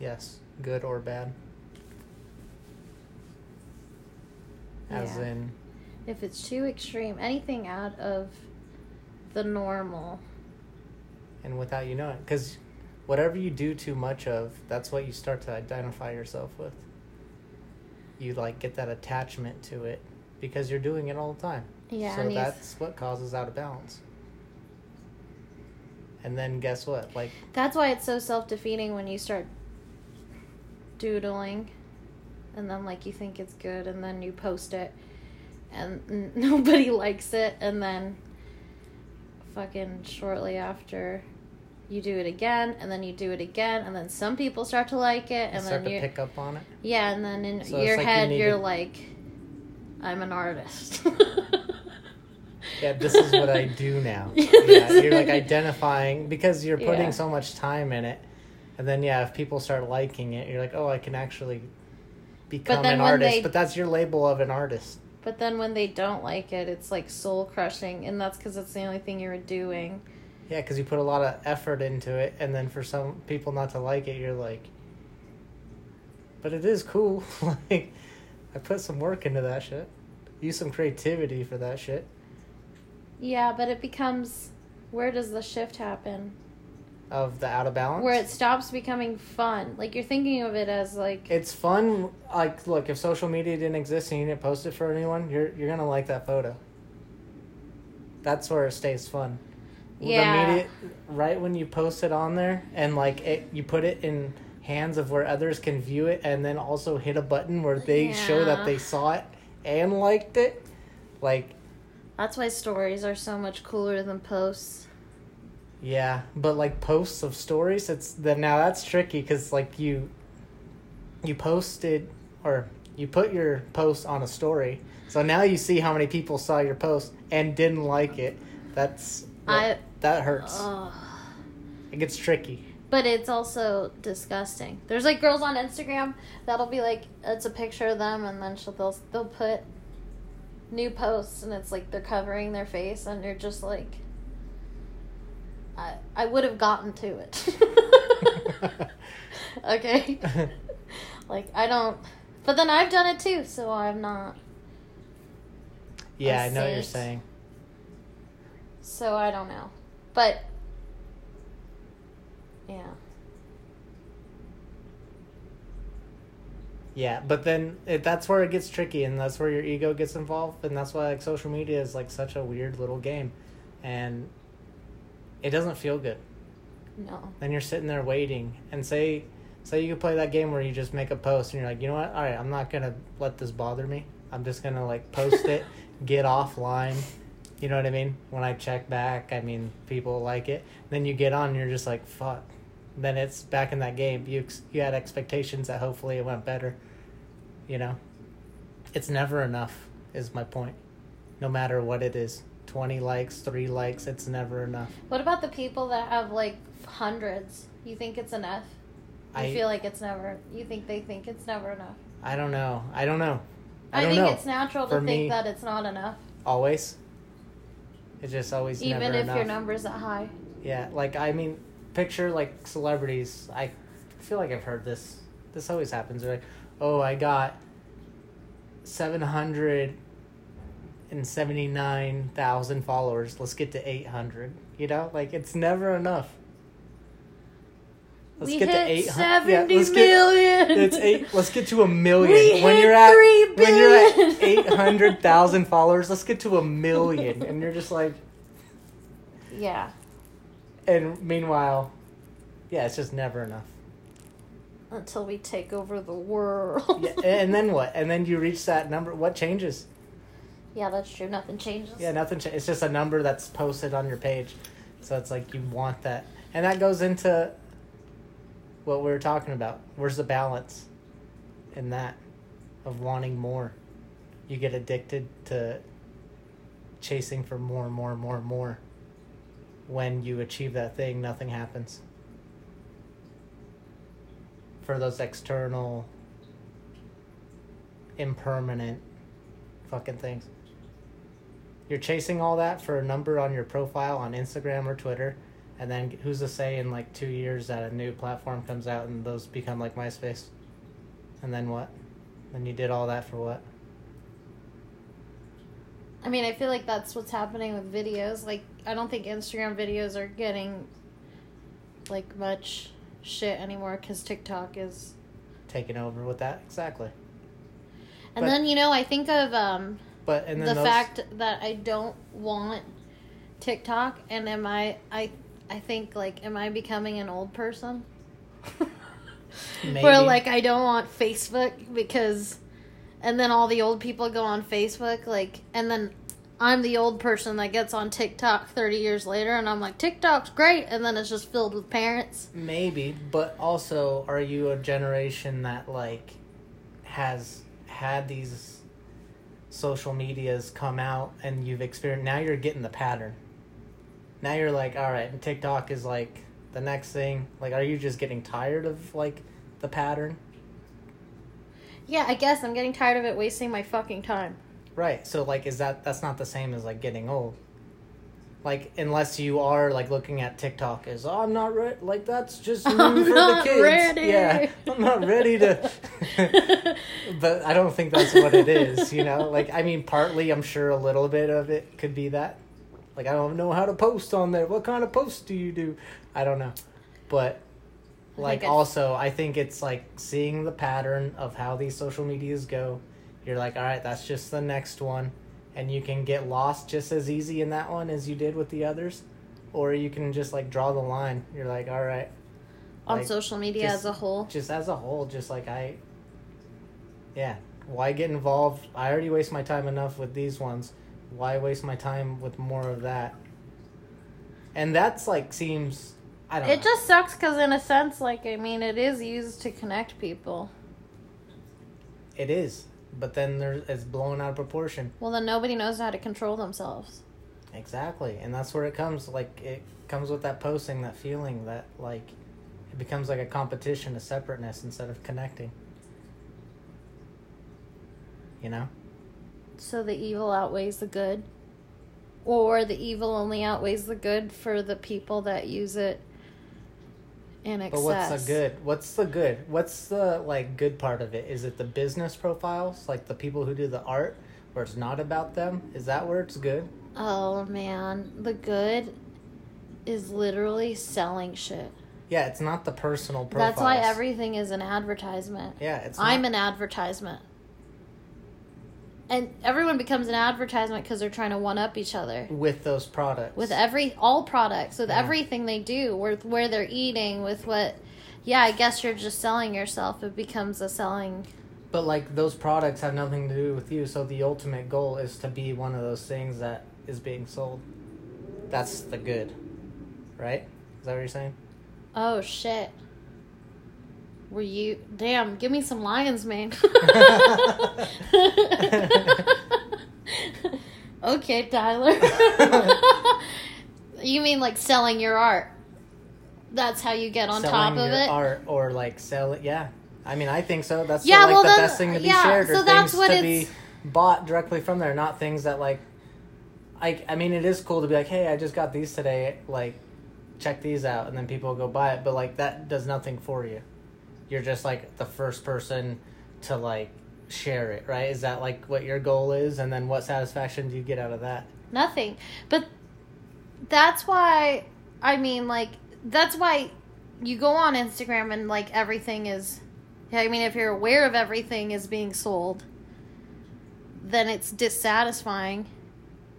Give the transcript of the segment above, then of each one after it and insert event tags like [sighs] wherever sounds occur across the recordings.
Yes, good or bad. As Yeah. in, If it's too extreme, anything out of the normal. and without you knowing, because whatever you do too much of, that's what you start to identify yourself with. You like get that attachment to it because you're doing it all the time. Yeah, So and you th- that's what causes out of balance. And then guess what? Like That's why it's so self defeating when you start doodling and then like you think it's good and then you post it and [laughs] nobody likes it and then fucking shortly after you do it again and then you do it again and then some people start to like it you and start then you pick up on it. yeah and then in So your like head need you're to- like I'm an artist. [laughs] Yeah, this is what I do now. [laughs] Yeah, you're like identifying because you're putting Yeah. so much time in it. And then yeah, if people start liking it, you're like, "Oh, I can actually become an artist." they- But that's your label of an artist. But then when they don't like it, it's like soul crushing, and that's because it's the only thing you were doing. Yeah, cuz you put a lot of effort into it and then for some people not to like it, you're like But it is cool. [laughs] like I put some work into that shit. Use some creativity for that shit. Yeah, but it becomes where does the shift happen? Of the out of balance. Where it stops becoming fun. Like you're thinking of it as like it's fun like look if social media didn't exist and you didn't post it for anyone you're you're gonna like that photo that's where it stays fun Yeah. the minute, right when you post it on there and like it you put it in hands of where others can view it and then also hit a button where they show that they saw it and liked it like that's why stories are so much cooler than posts. Yeah, but like posts of stories, it's then now that's tricky because like you, you posted or you put your post on a story, so now you see how many people saw your post and didn't like it. That's I that hurts. Ugh. it gets tricky. But it's also disgusting. There's like girls on Instagram that'll be like, it's a picture of them, and then she'll they'll they'll put new posts, and it's like they're covering their face, and you're just like, I I would have gotten to it. [laughs] okay, [laughs] like I don't, but then I've done it too, so I'm not. yeah, I know what you're saying. So I don't know, but yeah. Yeah, but then it, that's where it gets tricky, and that's where your ego gets involved, and that's why like social media is like such a weird little game, and it doesn't feel good. No. then you're sitting there waiting and say say you could play that game where you just make a post and you're like you know what? All right i'm not gonna let this bother me. I'm just gonna like post it [laughs] get offline. You know what i mean? When i check back i mean people like it. Then you get on and you're just like fuck. Then it's back in that game. You ex- you had expectations that hopefully it went better you know? It's never enough is my point no matter what it is 20 likes 3 likes it's never enough What about the people that have like hundreds? You think it's enough? You I- feel like it's never. You think they think it's never enough? I don't know. I don't know. I, I, don't think know. it's natural For to think that it's not enough, Always. It's just always even if enough. your number's that high. Yeah, like I mean, picture like celebrities. I feel like I've heard this. This always happens. They're like, "Oh, I got seven hundred and seventy nine thousand followers. Let's get to eight hundred. You know, like it's never enough. Let's we get hit to eight hundred. million. let's get, It's eight. Let's get to a million. We when hit you're at three when you're at [laughs] eight hundred thousand followers, let's get to a million. And you're just like, Yeah, and meanwhile, yeah, it's just never enough. until we take over the world. Yeah, and then what? And then you reach that number. What changes? Yeah, that's true. Nothing changes. Yeah, nothing. Cha- it's just a number that's posted on your page. So it's like you want that, and that goes into what we were talking about. Where's the balance in that of wanting more? You get addicted to chasing for more and more and more and more. When you achieve that thing, nothing happens. For those external, impermanent fucking things. You're chasing all that for a number on your profile on Instagram or Twitter, And then who's to say in like two years that a new platform comes out and those become like MySpace? And then what? Then you did all that for what? I mean, I feel like that's what's happening with videos. Like, I don't think Instagram videos are getting like much shit anymore because TikTok is. Taking over with that exactly. And But- then you know, I think of um, But and then the those, fact that I don't want TikTok, and am I? I I think like, am I becoming an old person? maybe, Where like I don't want Facebook because, and then all the old people go on Facebook, like, and then I'm the old person that gets on TikTok 30 years later, and I'm like, TikTok's great, and then it's just filled with parents. maybe, but also, are you a generation that like has had these social medias come out and you've experienced? Now you're getting the pattern. Now you're like, all right, and TikTok is like the next thing. Like, are you just getting tired of like the pattern? Yeah, I guess I'm getting tired of it wasting my fucking time. Right. So like is that that's not the same as like getting old. Like unless you are like looking at TikTok as oh, I'm not ready like that's just [laughs] new I'm for the kids. ready. Yeah. [laughs] I'm not ready to [laughs] But I don't think that's what it is, you know? Like I mean partly I'm sure a little bit of it could be that. Like I don't know how to post on there. What kind of posts do you do? I don't know. But like it's- also I think it's like seeing the pattern of how these social medias go. You're like, all right, that's just the next one, and you can get lost just as easy in that one as you did with the others, or you can just like draw the line. You're like, all right, on Like, social media just- as a whole. just as a whole, just like I, yeah, why get involved? I already waste my time enough with these ones. Why waste my time with more of that? And that's like seems, I don't. It know. just sucks because, in a sense, like I mean, it is used to connect people. It is, but then there it's blown out of proportion. Well, then nobody knows how to control themselves. Exactly, and that's where it comes. Like it comes with that posting, that feeling that like it becomes like a competition, a separateness instead of connecting. You know, So the evil outweighs the good, or the evil only outweighs the good for the people that use it in excess. but what's the good? What's the good? What's the like good part of it? Is it the business profiles, like the people who do the art, where it's not about them? Is that where it's good? Oh man, the good is literally selling shit. Yeah, it's not the personal profiles. That's why everything is an advertisement. Yeah, it's. I'm not- an advertisement. And everyone becomes an advertisement because they're trying to one up each other. with those products. With every all products, with Yeah. everything they do, with where they're eating, with what yeah, I guess you're just selling yourself. It becomes a selling But like those products have nothing to do with you, so the ultimate goal is to be one of those things that is being sold. That's the good. Right? Is that what you're saying? Oh shit. Were you damn, give me some lions, man. [laughs] okay, Tyler. [laughs] you mean like selling your art? That's how you get on Selling top of your it? art or like sell it yeah. I mean I think so. That's Yeah, the, like well, the best thing to be yeah, shared or so that's things what to be bought directly from there, not things that like I I mean it is cool to be like, hey, I just got these today, like check these out and then people go buy it, but like that does nothing for you. You're just like the first person to like share it, right? Is that like what your goal is and then what satisfaction do you get out of that? Nothing. But that's why I mean like that's why you go on Instagram and like everything is Yeah, I mean if you're aware of everything is being sold then it's dissatisfying.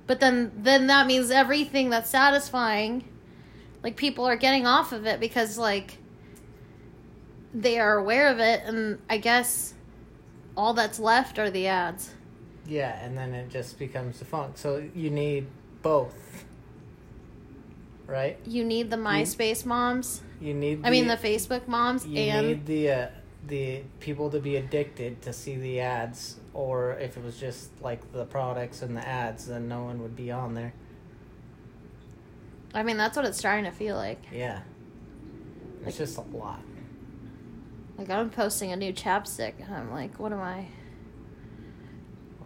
But then then that means everything that's satisfying like people are getting off of it because like they are aware of it and I guess all that's left are the ads. Yeah, and then it just becomes the funk. So you need both. Right? You need the MySpace moms. You need I mean the Facebook moms you and need the uh, the people to be addicted to see the ads or if it was just like the products and the ads then no one would be on there I mean that's what it's starting to feel like. yeah it's just a lot Like I'm posting a new chapstick and I'm like, what am I?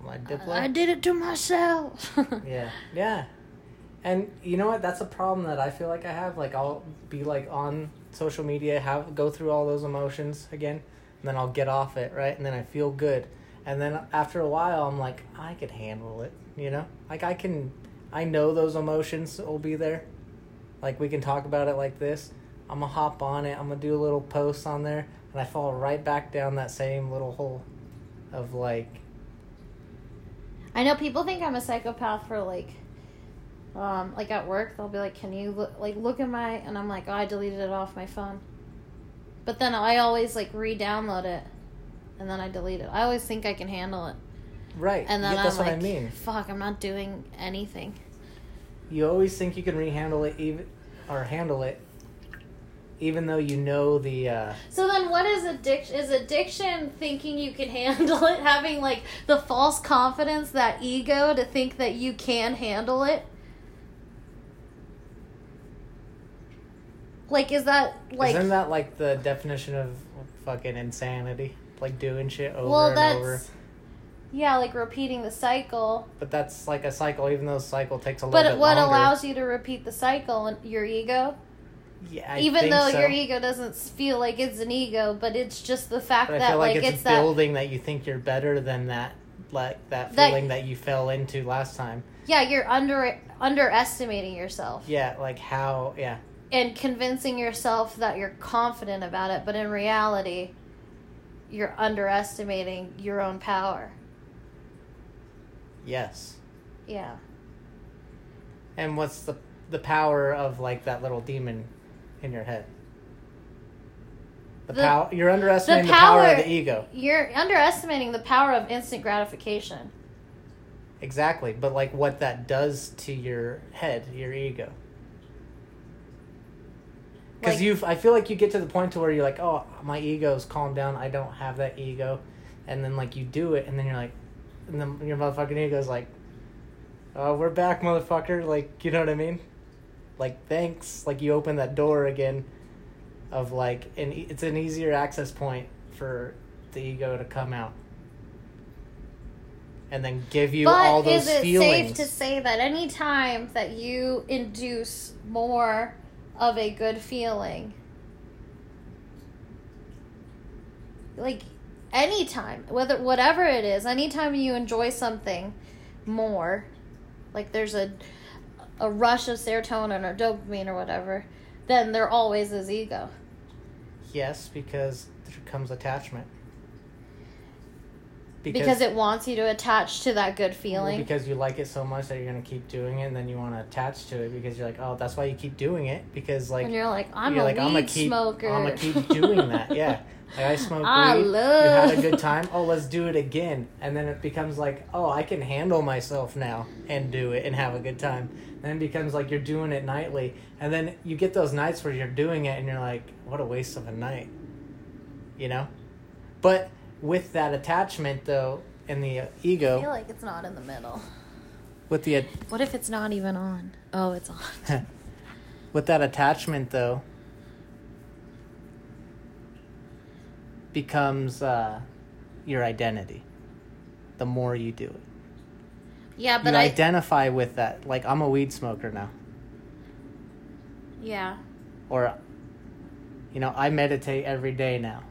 my diplo I did it to myself. [laughs] yeah yeah And you know what? That's a problem that I feel like I have. Like I'll be like on social media, have go through all those emotions again, and then I'll get off it, right? And then I feel good. And then after a while, I'm like, I could handle it, you know? Like I can I know those emotions will be there. Like we can talk about it like this. I'm gonna hop on it. I'm gonna do a little post on there, and I fall right back down that same little hole of like I know people think I'm a psychopath for like, um, like at work they'll be like, "Can you look, like look at my?" And I'm like, "Oh, I deleted it off my phone." But then I always like re-download it, and then I delete it. I always think I can handle it, right. and then yeah, I'm that's like, what I mean. "Fuck, I'm not doing anything." You always think you can rehandle it, even or handle it, even though you know the. uh So then, what is addiction? Is addiction thinking you can [laughs] handle it, having like the false confidence, that ego to think that you can handle it? Like, is that like? Isn't that like the definition of fucking insanity? Like doing shit over well, and that's over. yeah, like repeating the cycle. But that's like a cycle, even though the cycle takes a little But bit But what longer. allows you to repeat the cycle? and Your ego, Yeah, I even though so. your ego doesn't feel like it's an ego, but it's just the fact But I that feel like, like, it's, it's, that building that you think you're better than that, like that That- feeling that you fell into last time. yeah, you're under underestimating yourself. Yeah, like how? Yeah, and convincing yourself that you're confident about it, but in reality, you're underestimating your own power. yes. Yeah. And what's the the power of like that little demon in your head? The, The- power you're underestimating the power, of the ego. You're underestimating the power of instant gratification. Exactly, but like what that does to your head, your ego. Because Like- you, I feel like you get to the point to where you're like, oh, my ego's calmed down. I don't have that ego, and then like you do it, and then you're like, and then your motherfucking ego's like, oh, we're back, motherfucker. Like, you know what I mean? Like, thanks. Like you open that door again, of like, and it's an easier access point for the ego to come out. And then give you but all those is it feelings. safe to say that any time that you induce more of a good feeling, like anytime, whether whatever it is, anytime you enjoy something more, like there's a a rush of serotonin or dopamine or whatever, then there always is ego. Yes, because there comes attachment. Because, it wants you to attach to that good well, feeling. because you like it so much that you're gonna keep doing it, and then you want to attach to it because you're like, oh, that's why you keep doing it because like and you're like, I'm you're a like, weed I'ma keep, smoker. I'm gonna keep doing that. [laughs] Yeah, like I smoke I weed. love- You had a good time. Oh, let's do it again, and then it becomes like, oh, I can handle myself now and do it and have a good time. Then it becomes like you're doing it nightly, and then you get those nights where you're doing it and you're like, what a waste of a night, you know. But with that attachment though, and the uh, I feel like it's not in the middle. with the What if it's not even on? Oh, it's on. [laughs] with that attachment though becomes uh, your identity the more you do it Yeah, but you I identify with that like i'm a weed smoker now yeah. or you know i meditate every day now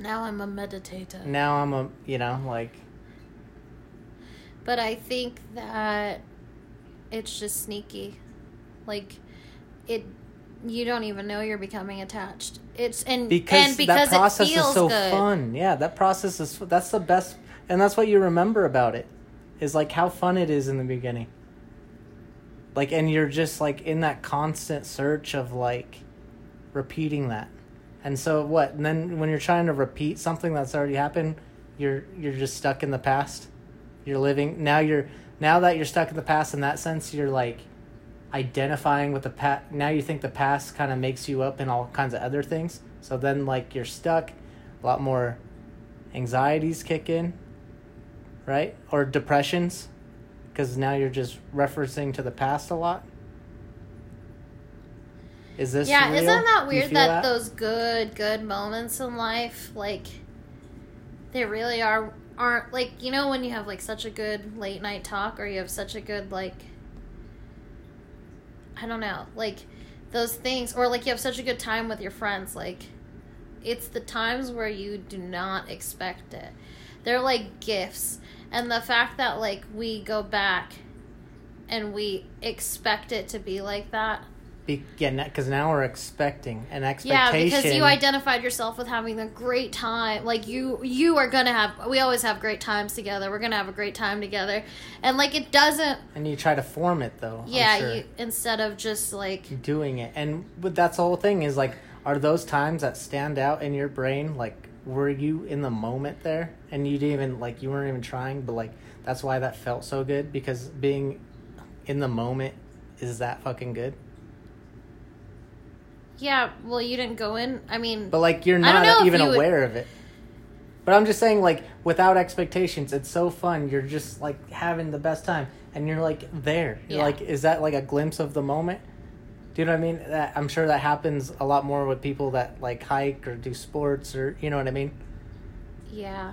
Now I'm a meditator. now i'm a you know like But I think that it's just sneaky. Like it you don't even know you're becoming attached. It's and because, and because that process it feels is so good. fun yeah that process is that's the best and that's what you remember about it is like how fun it is in the beginning like and you're just like in that constant search of like repeating that and so what? And then when you're trying to repeat something that's already happened you're you're just stuck in the past. You're living now you're now that you're stuck in the past in that sense you're like identifying with the past now you think the past kind of makes you up in all kinds of other things. So then like you're stuck. A lot more anxieties kick in right? Or depressions because now you're just referencing to the past a lot is this Yeah, real? isn't that weird feel that, those good good moments in life like they really are aren't like you know when you have like such a good late night talk or you have such a good like I don't know, like those things, or like you have such a good time with your friends. Like it's the times where you do not expect it. They're like gifts, and the fact that like we go back and we expect it to be like that. Yeah, because now we're expecting an expectation. Yeah, because you identified yourself with having a great time. Like you, you are gonna have. We always have great times together. We're gonna have a great time together, and like it doesn't. and you try to form it though. Yeah, sure. you, instead of just like doing it and but that's the whole thing is like are those times that stand out in your brain like were you in the moment there and you didn't even like you weren't even trying but like that's why that felt so good because being in the moment is that fucking good yeah. Well, you didn't go in. I mean, but like you're not even you would- aware of it but i'm just saying like without expectations it's so fun you're just like having the best time and you're like there you're Yeah. like is that like a glimpse of the moment do you know what i mean that i'm sure that happens a lot more with people that like hike or do sports or you know what i mean yeah,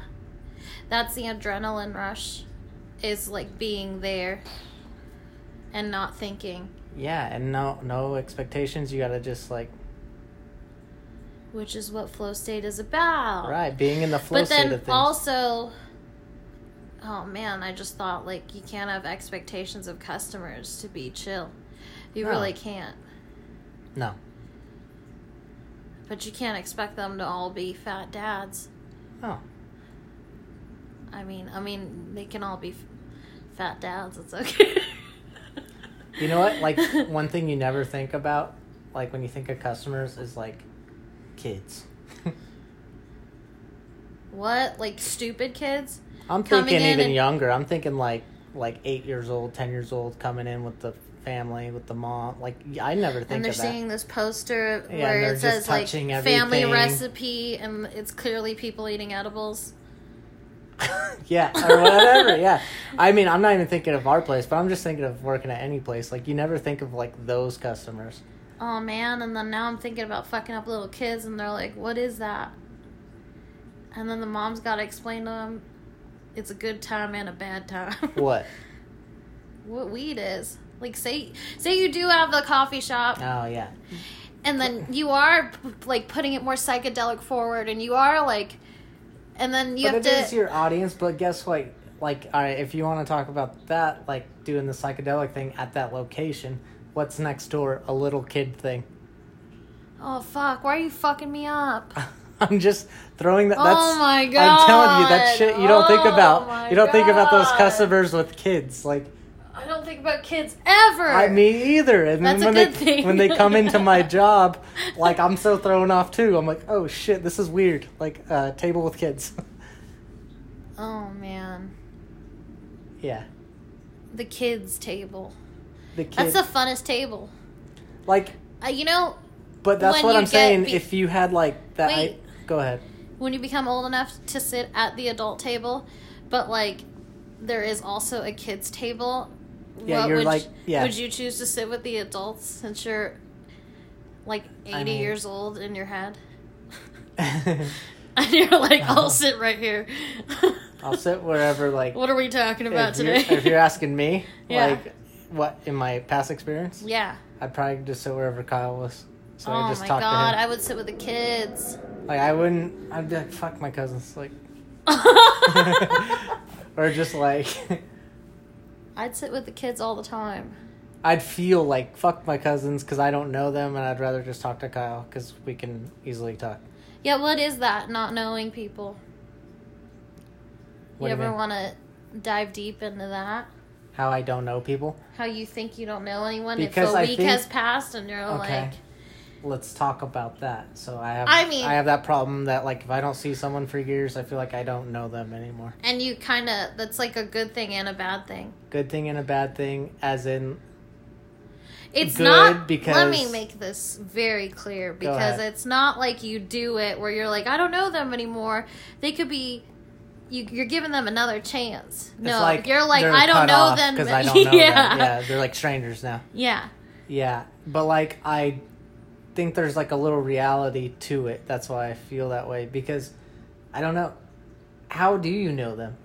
that's the adrenaline rush. Is like being there and not thinking, yeah and no no expectations. You gotta just like which is what flow state is about. right being in the flow but state then of things. also oh man i just thought like you can't have expectations of customers to be chill. You No. really can't. No. But you can't expect them to all be fat dads. Oh. I mean i mean they can all be f- fat dads. It's okay [laughs] you know what like [laughs] one thing you never think about like when you think of customers is like kids what like stupid kids I'm coming thinking even and- younger. I'm thinking like like eight years old, ten years old, coming in with the family, with the mom. Like I never think and they're of that. seeing this poster Yeah, where it says like touching family recipe and it's clearly people eating edibles [laughs] yeah, or whatever. yeah, I mean, I'm not even thinking of our place, but I'm just thinking of working at any place. Like you never think of like those customers. oh man and then now i'm thinking about fucking up little kids and they're like what is that and then the mom's got to explain to them it's a good time and a bad time [laughs] What? what weed is like say say you do have the coffee shop Oh yeah, and then you are like putting it more psychedelic forward and you are like and then you but have it to is your audience. But guess what? Like, all right, if you want to talk about that, like doing the psychedelic thing at that location, what's next door? A little kid thing. oh fuck why are you fucking me up [laughs] I'm just throwing that. That's, Oh my god! I'm telling you that shit you don't think Oh about. You don't think about those customers with kids. Like i don't think about kids ever I me either. And That's then when good they thing. when they come into my [laughs] job, like I'm so thrown off too. I'm like, oh shit, this is weird. Like uh, table with kids. [laughs] oh man yeah, the kids table the kids. that's the funnest table like, uh, you know but that's what I'm saying. be- if you had like that, I, go ahead. when you become old enough to sit at the adult table, but like there is also a kids table. Yeah, what you're would like- you- yeah. Would you choose to sit with the adults since you're like eighty I mean- years old in your head? [laughs] and you're like, uh-huh. I'll sit right here. I'll sit wherever. Like, What are we talking about if you're, today? if you're asking me, [laughs] Yeah. like, what in my past experience, yeah. I'd probably just sit wherever Kyle was. So I oh just my talk god, to him. I would sit with the kids. Like I wouldn't. I'd be like, fuck my cousins, like, [laughs] or just like, I'd sit with the kids all the time. I'd feel like fuck my cousins because I don't know them, and I'd rather just talk to Kyle because we can easily talk. Yeah, what is that? Not knowing people. What you ever want to dive deep into that? How I don't know people. How you think you don't know anyone Because if a I week think- has passed and you're Okay. like, Let's talk about that. So I have. I mean- I have that problem that like if I don't see someone for years, I feel like I don't know them anymore. and you kind of that's like a good thing and a bad thing. Good thing and a bad thing, as in It's Good, not because- Let me make this very clear because it's not like you do it where you're like, I don't know them anymore. They could be. You, you're giving them another chance. it's No, like you're like I [laughs] don't know them because I don't know yeah. them. Yeah, they're like strangers now. yeah. Yeah, but like I think there's like a little reality to it. That's why I feel that way because I don't know. How do you know them?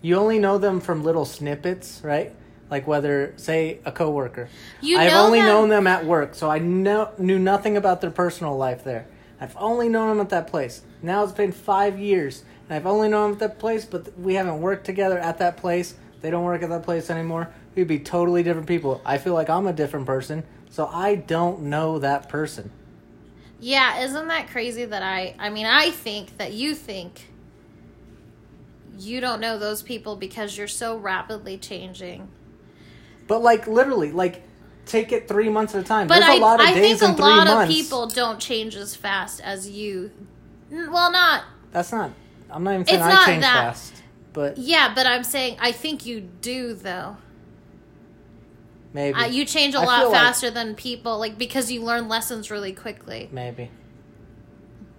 You only know them from little snippets, right? Like whether, say, a coworker. You I've only them- known them at work, so I know, knew nothing about their personal life there. I've only known them at that place. Now it's been five years, and I've only known them at that place, but we haven't worked together at that place. They don't work at that place anymore. We'd be totally different people. I feel like I'm a different person, so I don't know that person. Yeah, isn't that crazy that I I mean, I think that you think you don't know those people because you're so rapidly changing. But like literally, like take it three months at a time. But There's I a lot of I days think a lot months. of people don't change as fast as you. Well, not That's not. I'm not even saying I change that. fast, but yeah, but I'm saying I think you do though. Maybe Uh, you change a I lot feel like- faster than people, like because you learn lessons really quickly. maybe.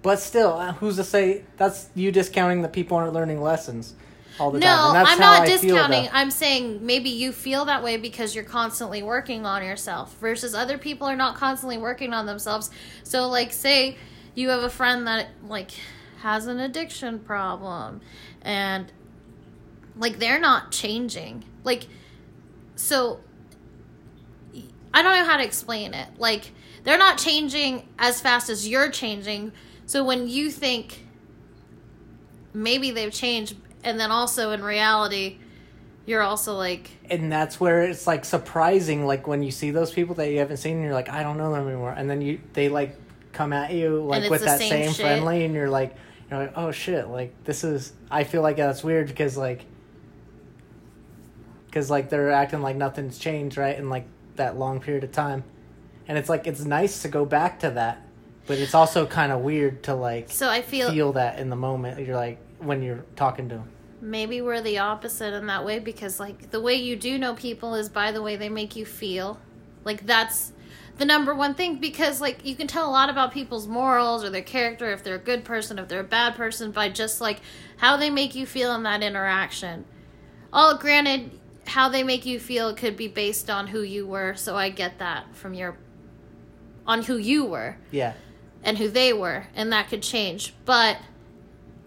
But still, uh, who's to say that's you discounting that people aren't learning lessons all the No, time? And that's I'm how not I feel, discounting. I'm saying maybe you feel that way because you're constantly working on yourself versus other people are not constantly working on themselves. So like say you have a friend that like has an addiction problem and like they're not changing. Like so I don't know how to explain it. Like they're not changing as fast as you're changing. So when you think maybe they've changed and then also in reality you're also like and that's where it's like surprising like when you see those people that you haven't seen and you're like i don't know them anymore and then you they like come at you like with that same same, friendly and you're like you're like oh shit like this is i feel like that's weird because like because like they're acting like nothing's changed right and like that long period of time. And it's like it's nice to go back to that but it's also kind of weird to like so i feel, feel that in the moment. You're like when you're talking to them maybe we're the opposite in that way because like the way you do know people is by the way they make you feel. Like that's the number one thing because like you can tell a lot about people's morals or their character if they're a good person if they're a bad person by just like how they make you feel in that interaction. All granted how they make you feel could be based on who you were so i get that from your on who you were. Yeah. And who they were and that could change but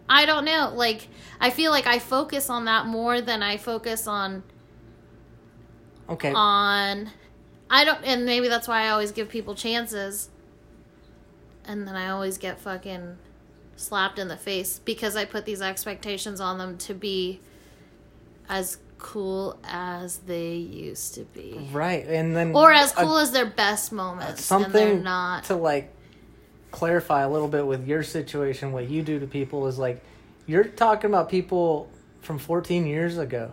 i don't know like i feel like i focus on that more than i focus on okay. on i don't and maybe that's why i always give people chances and then i always get fucking slapped in the face because i put these expectations on them to be as cool as they used to be. Right and then or as a- cool as their best moments and they're something not to like clarify a little bit with your situation what you do to people is like you're talking about people from 14 years ago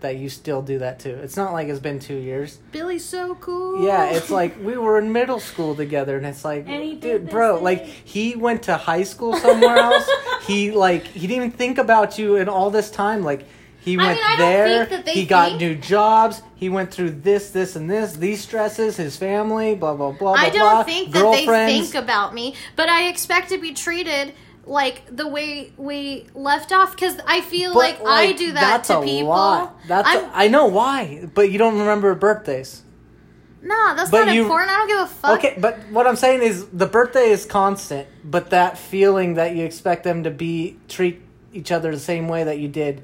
that you still do that to. It's not like it's been two years. Billy's so cool. Yeah it's like [laughs] we were in middle school together and it's like And dude bro thing. like he went to high school somewhere else. [laughs] He like he didn't even think about you in all this time. Like he I went mean, I don't there think that they he got think- new jobs he went through this this and this these stresses his family blah blah blah I blah, don't blah, think that they think about me, but I expect to be treated like the way we left off because I feel But, like, I do that to people. Lot. That's a, I know why, but you don't remember birthdays. nah, that's but not you- important. I don't give a fuck. Okay, but what I'm saying is the birthday is constant, but that feeling that you expect them to be treat each other the same way that you did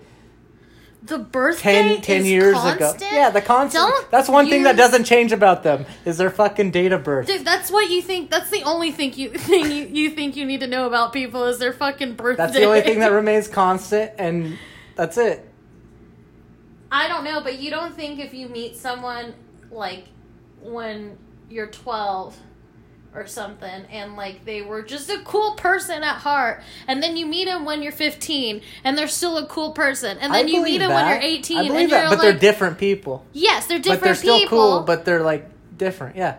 The birthday 10, 10 is years constant? ago. Yeah, the constant. Don't That's one thing that doesn't change about them is their fucking date of birth. Dude, that's what you think. That's the only thing you [laughs] thing you, you think you need to know about people is their fucking birthday. That's the only thing that [laughs] remains constant, and that's it. I don't know, but you don't think if you meet someone like when you're 12 or something and like they were just a cool person at heart. And then you meet them when you're 15 and they're still a cool person. And then I you meet them when you're 18 I believe and that, you're but like they're different people. yes they're different but they're still people. cool but they're like different yeah.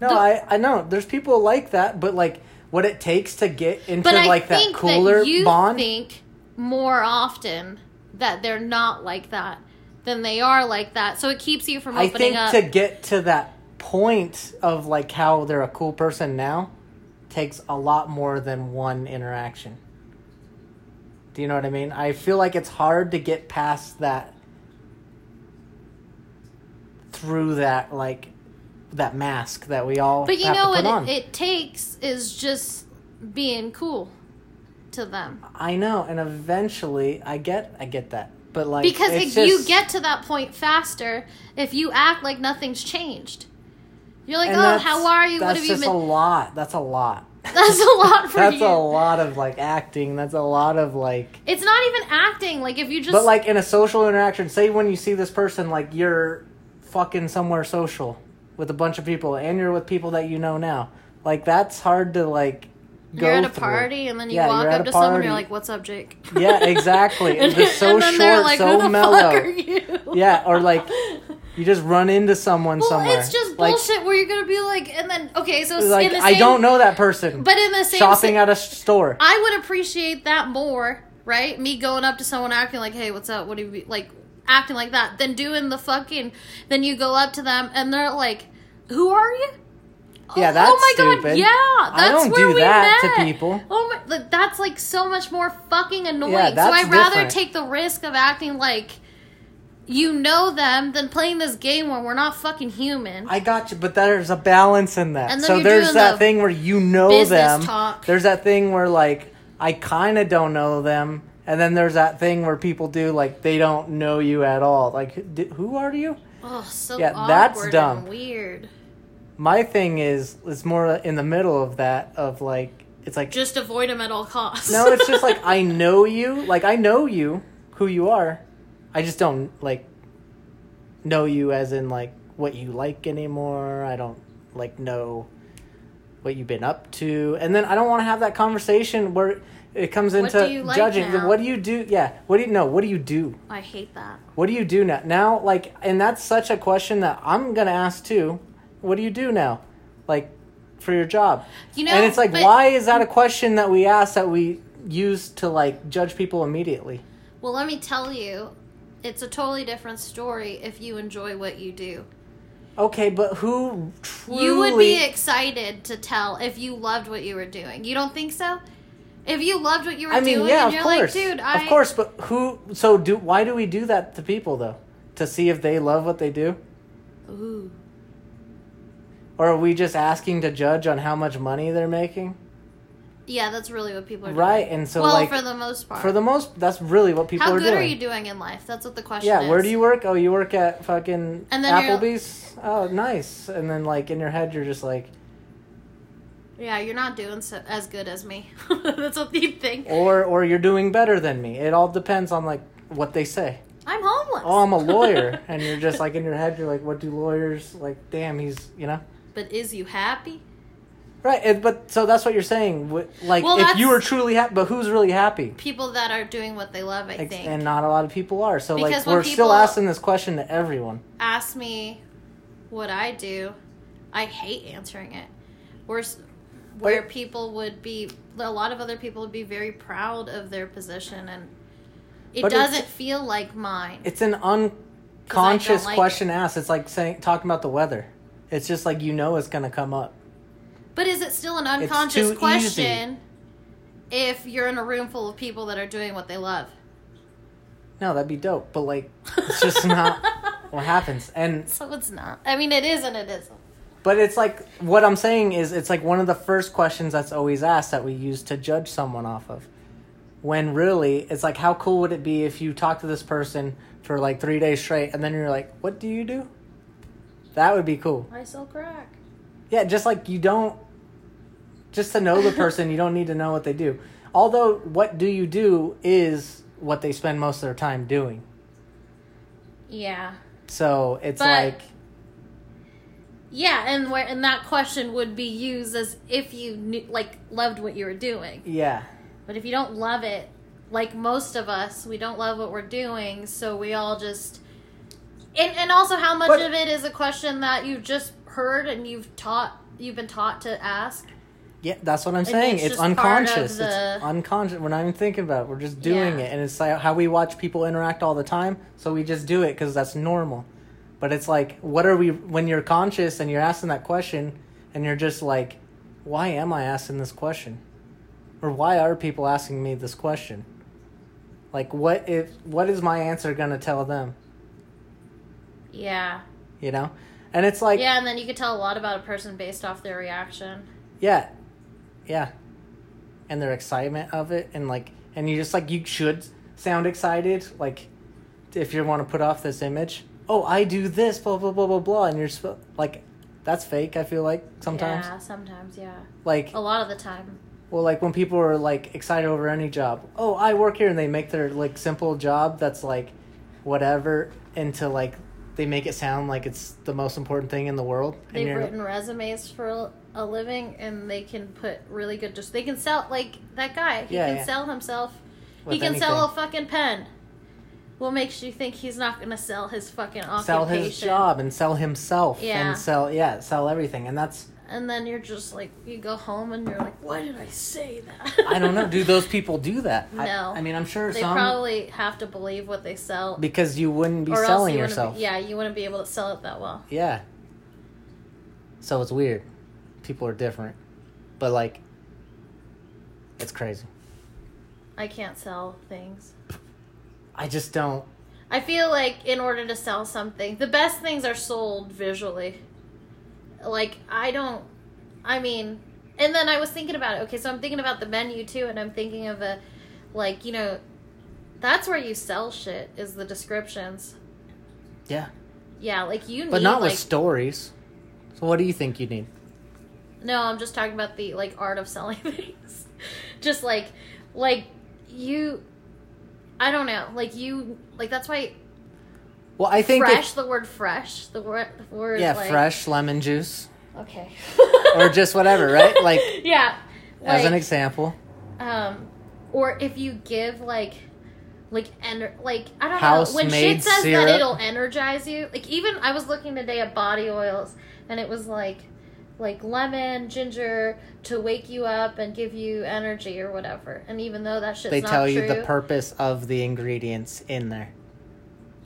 No The- i i know there's people like that but like what it takes to get into I like that cooler that you bond. think more often that they're not like that than they are like that. So it keeps you from i opening think up. to get to that point of like how they're a cool person now takes a lot more than one interaction do you know what i mean i feel like it's hard to get past that through that like that mask that we all But you know what on. it, takes is just being cool to them. I know, and eventually, I get, I get that. But like because if you get to that point faster if you act like nothing's changed. You're like, and oh, how are you? What That's have you been? a lot. That's a lot. [laughs] That's a lot for you. That's you. a lot of like acting. That's a lot of like. It's not even acting. Like if you just But like in a social interaction, say when you see this person, like you're fucking somewhere social with a bunch of people, and you're with people that you know now. Like that's hard to like. Go you're at a through. party and then you Yeah, walk up to someone and you're like, "What's up, Jake?" Yeah, [laughs] exactly. and, It's just so and short, like, so mellow. fuck are you? Yeah, or like you just run into someone Well, somewhere. it's just like, bullshit where you're gonna be like, and then okay, so Like in the same, I don't know that person. but in the same shopping at a store. I would appreciate that more, right? Me going up to someone acting like, "Hey, what's up? What do you be-" like?" Acting like that, then doing the fucking. Then you go up to them and they're like, "Who are you?" Yeah, Oh- that's oh my god, yeah, that's where do we that to met. people. Oh my, like, that's like so much more fucking annoying. Yeah, so I'd rather different. take the risk of acting like you know them than playing this game where we're not fucking human. I got you, but there's a balance in that. And then so there's that the thing where you know them. talk. There's that thing where like I kind of don't know them, and then there's that thing where people do like they don't know you at all. Like, d- who are you? oh, so Yeah, awkward that's dumb. and weird. My thing is it's more in the middle of that of like it's like Just avoid them at all costs. no, it's just like [laughs] I know you, like I know you, who you are. I just don't like know you as in like what you like anymore. I don't like know what you've been up to, and then I don't want to have that conversation where it comes What into do you like judging. now? What do you do? Yeah, what do you know? What do you do? I hate that. What do you do now? Now, like, and that's such a question that I'm gonna ask too. What do you do now, like, for your job? You know, and it's like, but- why is that a question that we ask that we use to like judge people immediately? Well, let me tell you, it's a totally different story if you enjoy what you do. Okay, but who truly? You would be excited to tell if you loved what you were doing. You don't think so? If you loved what you were I mean, doing, yeah, and of you're course, like, dude, I of course. But who? So do? Why do we do that to people though? To see if they love what they do, Ooh. Or are we just asking to judge on how much money they're making? Yeah, that's really what people are Right, and so well, like for the most part. for the most, that's really what people How are good are you doing in life? That's what the question Yeah, is. where do you work? Oh, you work at fucking And then Applebee's. Oh, nice. And then like in your head, you're just like, Yeah, you're not doing so, as good as me. [laughs] that's what you think. or or you're doing better than me. It all depends on like what they say. I'm homeless. Oh, I'm a lawyer, [laughs] and you're just like in your head, you're like, what do lawyers like? Damn, he's you know. But is you happy? Right, but so that's what you're saying. Like, Well, if you were truly happy, but who's really happy? People that are doing what they love, I Ex- think. And not a lot of people are. So, Because like, we're still asking this question to everyone. ask me what I do, I hate answering it. Where, where But- people would be, a lot of other people would be very proud of their position, and it doesn't feel like mine. It's an unconscious like question asked. It's like saying talking about the weather. It's just like you know it's gonna come up. But is it still an unconscious question if you're in a room full of people that are doing what they love? No, that'd be dope. But like, it's just [laughs] not what happens. And So it's not. I mean, it is and it isn't. but it's like what I'm saying is it's like one of the first questions that's always asked that we use to judge someone off of. When really, it's like how cool would it be if you talk to this person for like three days straight and then you're like, what do you do? That would be cool. I sell crack. Yeah, just like you don't just to know the [laughs] person, you don't need to know what they do. Although what do you do is what they spend most of their time doing. Yeah. So it's But- like Yeah, and where and that question would be used as if you knew, like loved what you were doing. yeah. But if you don't love it, like most of us, we don't love what we're doing, so we all just and and also how much But- of it is a question that you've just heard and you've taught you've been taught to ask. Yeah, that's what I'm saying. It's, of unconscious. the- It's unconscious. We're not even thinking about it. We're just doing Yeah. it. And it's like how we watch people interact all the time. So we just do it because that's normal. But it's like, what are we, when you're conscious and you're asking that question and you're just like, why am I asking this question? Or why are people asking me this question? Like, what if, what is my answer going to tell them? Yeah. You know? And it's like, yeah, and then you could tell a lot about a person based off their reaction. Yeah. Yeah. And their excitement of it and like and you just like you should sound excited like if you want to put off this image, oh, I do this, blah blah blah blah blah, and you're sp- like, that's fake. I feel like sometimes, Yeah, sometimes, yeah. like, A lot of the time. well, like when people are like excited over any job. Oh, I work here, and they make their like simple job that's like, whatever, into like they make it sound like it's the most important thing in the world. They've written resumes for a living and they can put really good just they can sell like that guy. He Yeah, can yeah. sell himself. with he can sell a fucking pen. What makes you think he's not gonna sell his fucking occupation? sell his job and sell himself Yeah. and sell yeah sell everything and that's And then you're just like you go home and you're like, Why did I say that? I don't know. Do [laughs] those people do that? I- No. I, mean, I'm sure They some probably have to believe what they sell. because you wouldn't be selling you yourself. Be, yeah, you wouldn't be able to sell it that well. Yeah. So it's weird. People are different, but like, it's crazy. I can't sell things. I just don't. I feel like in order to sell something, the best things are sold visually. Like I don't I mean, and then I was thinking about it. Okay, so I'm thinking about the menu too and I'm thinking of a like, you know, that's where you sell shit is the descriptions. Yeah, Yeah, like you need but not like with stories. So what do you think you need? No, I'm just talking about the like art of selling [laughs] things. just like like you I don't know. Like you like that's why Well, I think fresh if, the word fresh, the word the word yeah, like, fresh lemon juice Okay. [laughs] or just whatever, right? Like [laughs] yeah. as an example. um, or if you give like, like ener- like I don't House know when shit says syrup. that it'll energize you. Like even I was looking today at body oils, and it was like, like lemon, ginger to wake you up and give you energy or whatever. And even though that shit's They not tell true, you the purpose of the ingredients in there.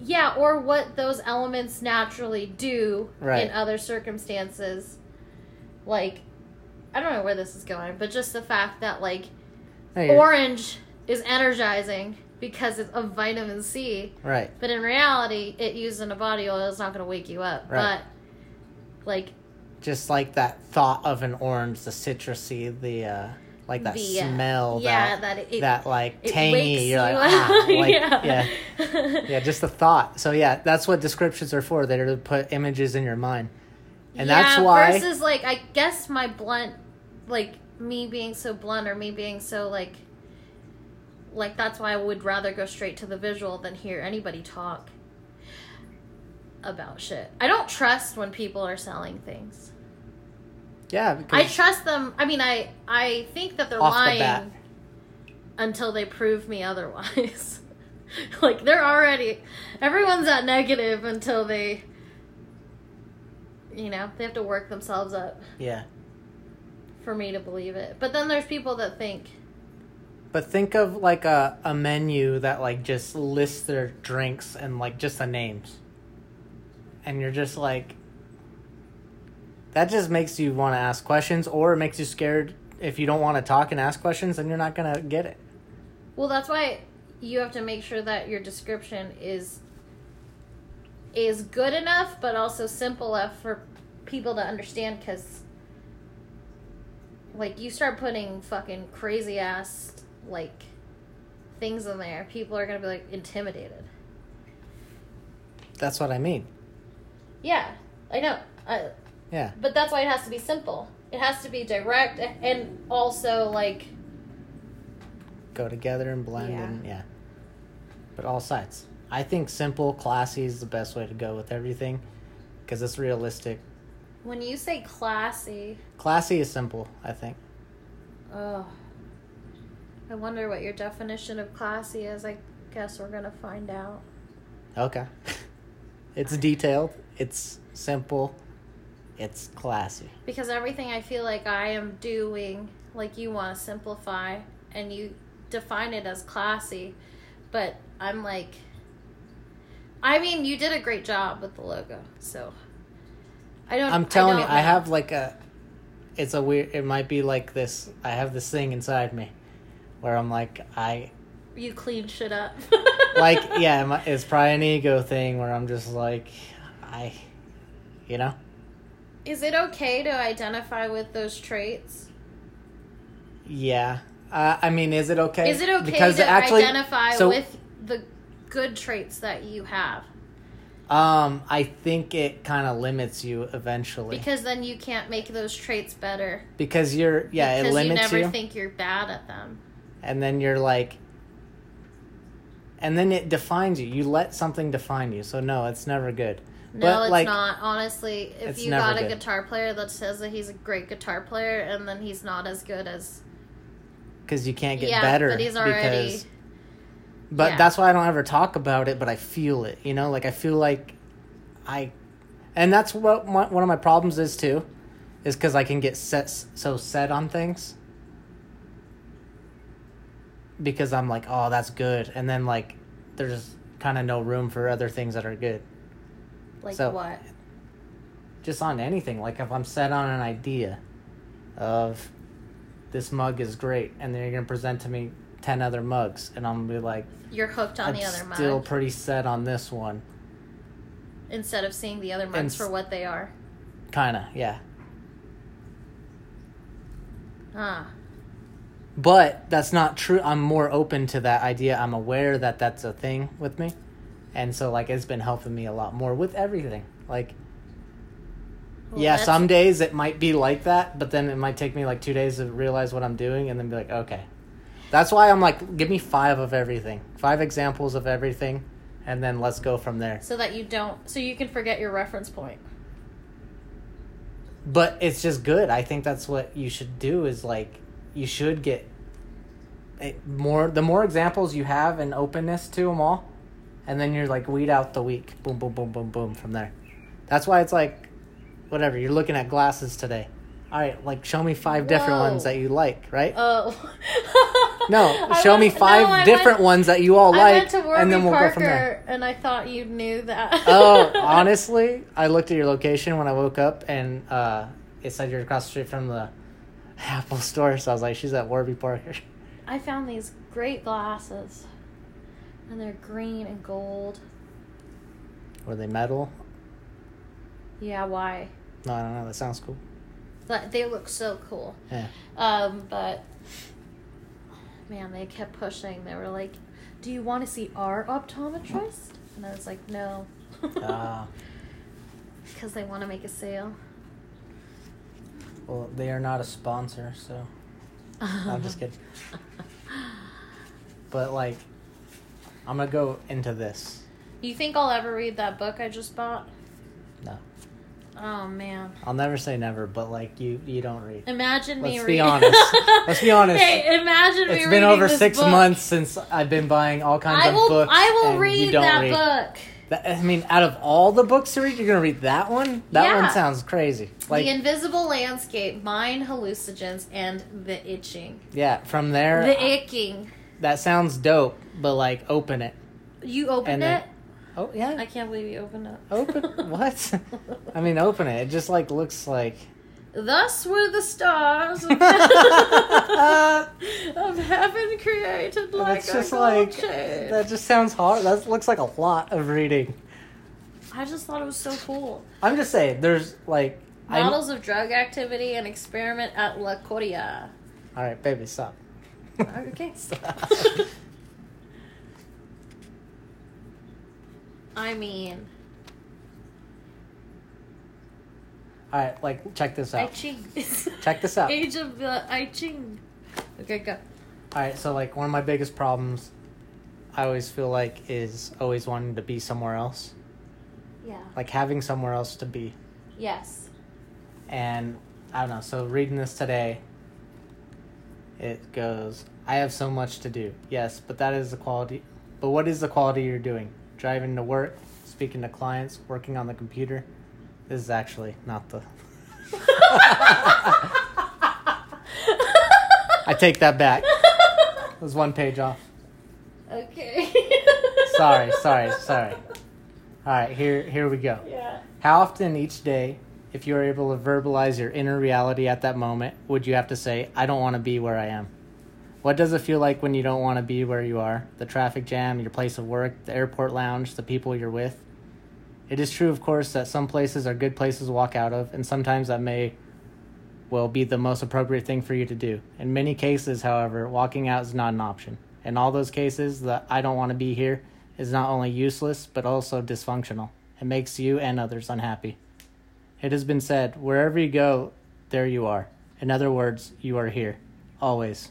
Yeah, or what those elements naturally do Right. in other circumstances. Like, I don't know where this is going, but just the fact that like Hey, orange is energizing because it's of vitamin C, right. but in reality, it used in a body oil is not going to wake you up. Right. But like just like that thought of an orange, the citrusy, the uh, like that the uh, smell, yeah, that that it, that like tangy. You're like, you ah, [laughs] like, yeah, yeah, yeah, just the thought. So yeah, that's what descriptions are for. They're to put images in your mind, and that's Yeah, why. Versus, like, I guess my blunt, like me being so blunt or me being so like, like that's why I would rather go straight to the visual than hear anybody talk about shit. I don't trust when people are selling things. Yeah, I trust them. I mean, I I think that they're Off the lying until they prove me otherwise. [laughs] like they're already everyone's at negative until they you know, they have to work themselves up yeah. for me to believe it. But then there's people that think, But think of like a a menu that like just lists their drinks and like just the names, and you're just like. That just makes you want to ask questions, or it makes you scared. If you don't want to talk and ask questions, then you're not gonna get it. well, that's why you have to make sure that your description is is good enough but also simple enough for people to understand cuz like you start putting fucking crazy ass like things in there, people are going to be like intimidated. That's what I mean. Yeah, I know. I, Yeah. but that's why it has to be simple. It has to be direct and also like Go together and blend Yeah. and yeah. But all sides. I think simple, classy is the best way to go with everything, because it's realistic. when you say classy, Classy is simple. I think. oh, I wonder what your definition of classy is. I guess we're gonna find out. Okay. [laughs] it's detailed. It's simple. It's classy. Because everything I feel like I am doing, like you want to simplify and you define it as classy, but I'm like, I mean, you did a great job with the logo, so I don't. I'm telling I you, don't I know. have like a. It's a weird. It might be like this. I have this thing inside me, where I'm like I you clean shit up. [laughs] like [laughs] yeah. It's probably an ego thing where I'm just like I, you know. Is it okay to identify with those traits? Yeah. Uh, I mean, is it okay? Is it okay Because to actually- identify so- with the good traits that you have Um, I think it kind of limits you eventually because then you can't make those traits better because you're yeah because it limits you you, never think you're bad at them and then you're like, and then it defines you. You let something define you. So no, it's never good. No But, it's like- not honestly if you got a good. guitar player that says that he's a great guitar player and then he's not as good as Because you can't get yeah better. but he's already because, but yeah. that's why I don't ever talk about it. But I feel it. You know, like I feel like I, and that's what my, one of my problems is too, is because I can get set so set on things. Because I'm like, oh, that's good, and then like, there's kind of no room for other things that are good. Like So- what just on anything. Like if I'm set on an idea of this mug is great, and then you're gonna present to me ten other mugs, and I'm gonna be like, you're hooked on I'm the other mug still pretty set on this one. instead of seeing the other mugs And for what they are Kinda, yeah. ah But that's not true. I'm more open to that idea. I'm aware that that's a thing with me, and so like it's been helping me a lot more with everything. Like. Well, yeah, that's- some days it might be like that, but then it might take me like two days to realize what I'm doing and then be like, okay. That's why I'm like, give me five of everything, five examples of everything, and then let's go from there. so that you don't so you can forget your reference point But it's just good. I think that's what you should do. Is like, you should get it more. The more examples you have and openness to them all, and then you're like weed out the weak. Boom, boom, boom, boom, boom. From there, that's why it's like, whatever. You're looking at glasses today. All right, like show me five different Whoa. ones that you like, right? oh [laughs] No, show me five no, different went, ones that you all like, went to Warby and then we'll Parker go from there. and I thought you knew that oh, [laughs] honestly, I looked at your location when I woke up, and uh, it said you're across the street from the Apple store. So I was like, she's at Warby Parker. I found these great glasses and they're green and gold Were they metal? yeah why No, I don't know. That sounds cool. but they look so cool Yeah. Um, but man, they kept pushing. They were like, "Do you want to see our optometrist?" And I was like, "No," [laughs] Uh, because they want to make a sale. well, they are not a sponsor, so [laughs] I'm just kidding. [laughs] But like, I'm gonna go into this. You think I'll ever read that book I just bought? No, Oh man! I'll never say never, but like you, you don't read. Imagine me. Reading Let's be reading- honest. [laughs] Let's be honest. Hey, imagine me. It's been over six book. months since I've been buying all kinds of books. I will read don't that read. book. That, I mean, out of all the books to read, you're gonna read that one. That Yeah. one sounds crazy. Like, the Invisible Landscape, Mind Hallucinogens, and The I Ching. yeah, from there, The Icking. That sounds dope. But like, open it. You opened then- it? Oh yeah, I can't believe you opened it. open [laughs] what? I mean, open it. It just like looks like. Thus were the stars of, [laughs] [laughs] of heaven created like It's a just gold like chain. that. Just sounds hard. That looks like a lot of reading. I just thought it was so cool. I'm just saying, there's like. I, Models of drug activity and experiment at La Coria. all right, baby, stop. Okay. [laughs] I mean, All right, like check this out. I out. ching. [laughs] Check this out. Age of the I ching. Okay, go. All right, so like one of my biggest problems, I always feel like is always wanting to be somewhere else, Yeah. like having somewhere else to be. Yes. And I don't know. So reading this today, it goes, "I have so much to do." Yes, but that is the quality. But what is the quality you're doing? Driving to work, speaking to clients, working on the computer. This is actually not the. [laughs] I take that back. It was one page off. Okay. Sorry, sorry, sorry. All right, here here we go. Yeah. How often each day, if you are able to verbalize your inner reality at that moment, would you have to say, I don't want to be where I am? What does it feel like when you don't want to be where you are? The traffic jam, your place of work, the airport lounge, the people you're with? It is true, of course, that some places are good places to walk out of, and sometimes that may, well, be the most appropriate thing for you to do. In many cases, however, walking out is not an option. In all those cases, the I don't want to be here is not only useless but also dysfunctional. It makes you and others unhappy. It has been said, wherever you go, there you are. In other words, you are here, always.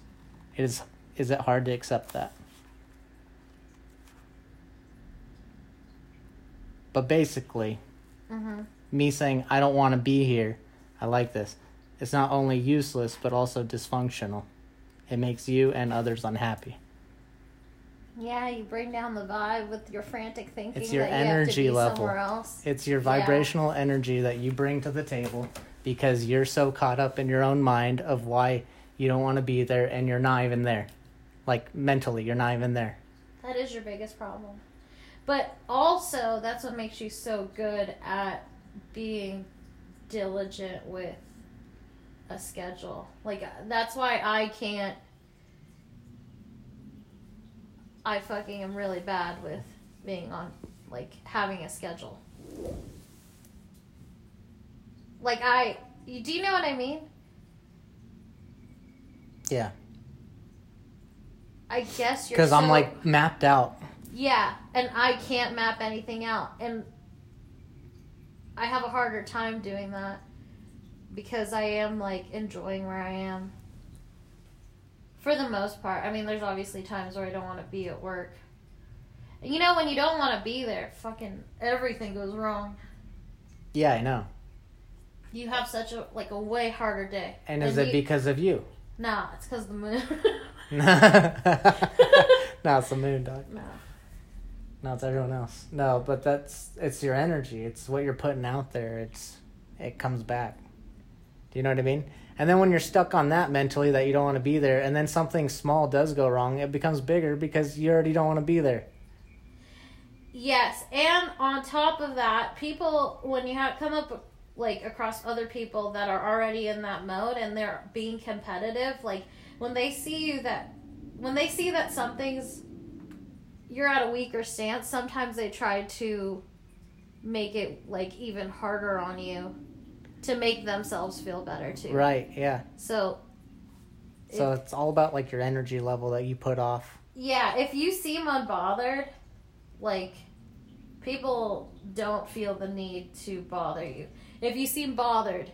It is is it hard to accept that? But basically, Mm-hmm. me saying I don't want to be here, I like this. It's not only useless but also dysfunctional. It makes you and others unhappy. Yeah, you bring down the vibe with your frantic thinking It's your that you have to energy be level. It's your Yeah. vibrational energy that you bring to the table because you're so caught up in your own mind of why you don't want to be there and you're not even there. Like mentally, you're not even there. That is your biggest problem. But also, that's what makes you so good at being diligent with a schedule. Like, uh, that's why I can't. I fucking am really bad with being on, like, having a schedule. Like, I. You, do you know what I mean? Yeah. I guess you're Because I'm like mapped out. Yeah, and I can't map anything out. And I have a harder time doing that because I am like enjoying where I am. For the most part. I mean, there's obviously times where I don't want to be at work. You know, when you don't want to be there, fucking everything goes wrong. Yeah, I know. You have such a like a way harder day. And is it you- because of you? Nah, it's because the moon. [laughs] no, it's the moon, dog. [laughs] no. No, it's everyone else. No, but that's it's your energy. It's what you're putting out there. It's it comes back. Do you know what I mean? And then when you're stuck on that mentally that you don't want to be there, and then something small does go wrong, it becomes bigger because you already don't want to be there. Yes, and on top of that, people when you have come up like across other people that are already in that mode and they're being competitive, like when they see you that when they see that something's you're at a weaker stance, sometimes they try to make it like even harder on you to make themselves feel better too. Right? Yeah. So So it's all about like your energy level that you put off. Yeah, if you seem unbothered, like people don't feel the need to bother you. If you seem bothered,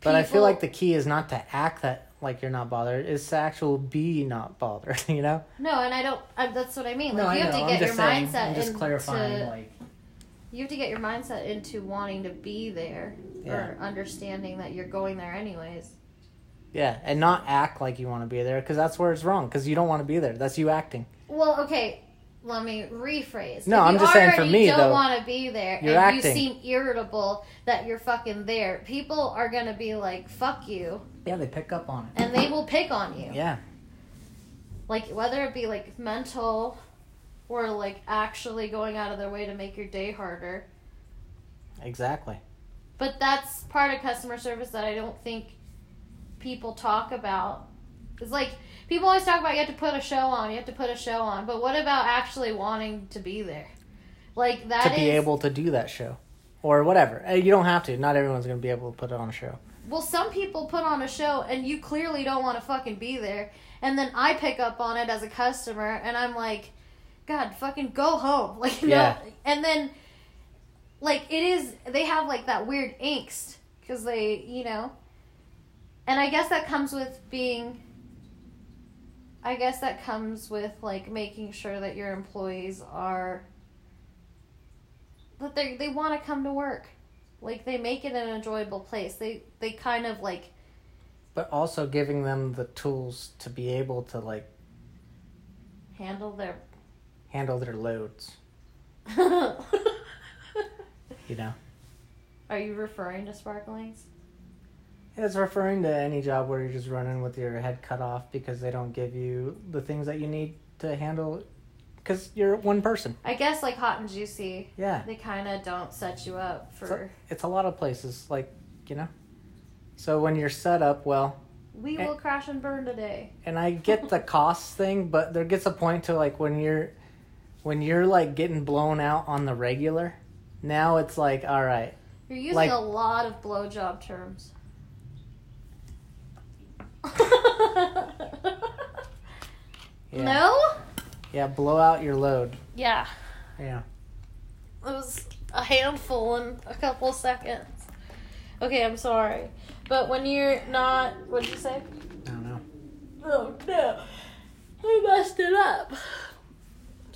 But I feel like the key is not to act that like you're not bothered. It's to actually be not bothered. [laughs] You know? no, and I don't. I, that's what I mean. Like no, you I have know. to I'm get your just saying. mindset I'm just clarifying. Like, You have to get your mindset into wanting to be there Yeah. or understanding that you're going there anyways. yeah, and not act like you want to be there because that's where it's wrong. Because you don't want to be there. That's you acting. Well, okay. Let me rephrase. No, I'm just saying for me, don't though, want to be there, you're and acting. you seem irritable that you're fucking there. People are gonna be like, "Fuck you," Yeah, they pick up on it. and they will pick on you. Yeah. like whether it be like mental or like actually going out of their way to make your day harder Exactly. but that's part of customer service that i don't think people talk about it's like people always talk about you have to put a show on you have to put a show on but what about actually wanting to be there like that to be is- able to do that show or whatever. Uh, You don't have to. Not everyone's going to be able to put it on a show. well some people put on a show and you clearly don't want to fucking be there and then i pick up on it as a customer and i'm like god fucking go home. [laughs] Like no. Yeah. and then like it is they have like that weird angst because they you know. And i guess that comes with being i guess that comes with like making sure that your employees are that they they want to come to work. Like they make it an enjoyable place. They they kind of like But also giving them the tools to be able to like handle their handle their loads. You know. [laughs] are you referring to sparklings It's referring to any job where you're just running with your head cut off because they don't give you the things that you need to handle. Because you're one person. i guess like hot and juicy Yeah. they kind of don't set you up for It's a lot of places, like, you know? So when you're set up well, we Eh. will crash and burn today and I get the [laughs] cost thing, but there gets a point to like when you're when you're like getting blown out on the regular, now it's like, all right, You're using Like- a lot of blowjob terms. [laughs] yeah. No? Yeah, blow out your load. Yeah. Yeah. It was a handful in a couple seconds. Okay, I'm sorry. But when you're not, what'd you say? I don't know. Oh no. I messed it up.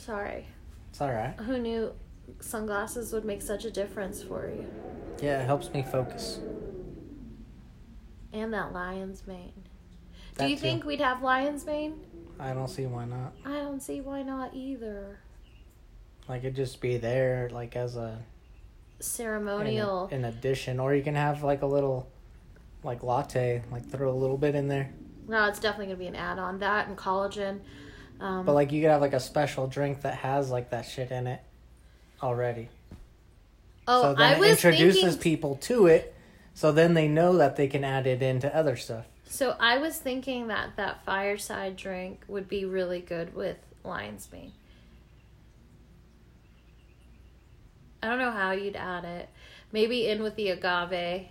Sorry. It's all right. Who knew sunglasses would make such a difference for you? Yeah, it helps me focus. And that lion's mane. That Do you too. think we'd have lion's mane? I don't see why not. I don't see why not either. Like it just be there, like as a Ceremonial. in addition, or you can have like a little, like latte, like throw a little bit in there. No, it's definitely gonna be an add-on. That and collagen. Um, But like you could have like a special drink that has like that shit in it already. oh, so then I it was introduces thinking. people to it, so then they know that they can add it into other stuff. So I was thinking that that fireside drink would be really good with lion's mane. I don't know how you'd add it. Maybe in with the agave.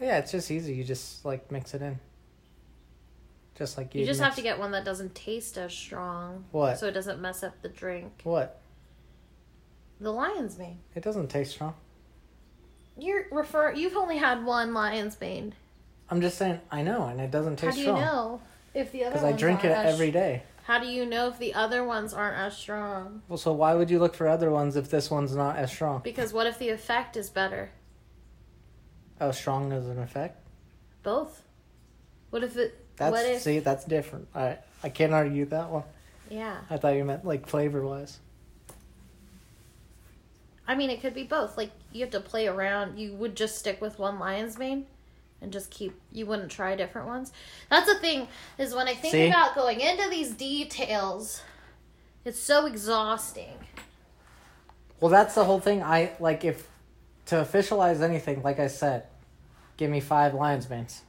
Yeah, it's just easy. You just like mix it in. Just like you. You just have to get one that doesn't taste as strong. What? So it doesn't mess up the drink. What? The lion's mane. It doesn't taste strong. You're refer. You've only had one lion's mane. I'm just saying. I know, and it doesn't taste. How do you strong know if the other? because I drink it every day. How do you know if the other ones aren't as strong? Well, so why would you look for other ones if this one's not as strong? Because what if the effect is better? How strong is an effect. Both. What if it? That's if? see, that's different. I I can't argue that one. Yeah. I thought you meant like flavor wise. I mean, it could be both. Like you have to play around. You would just stick with one lion's mane, and just keep. You wouldn't try different ones. That's the thing is when I think See? about going into these details, it's so exhausting. Well, that's the whole thing. I like if to officialize anything. Like I said, give me five lion's manes.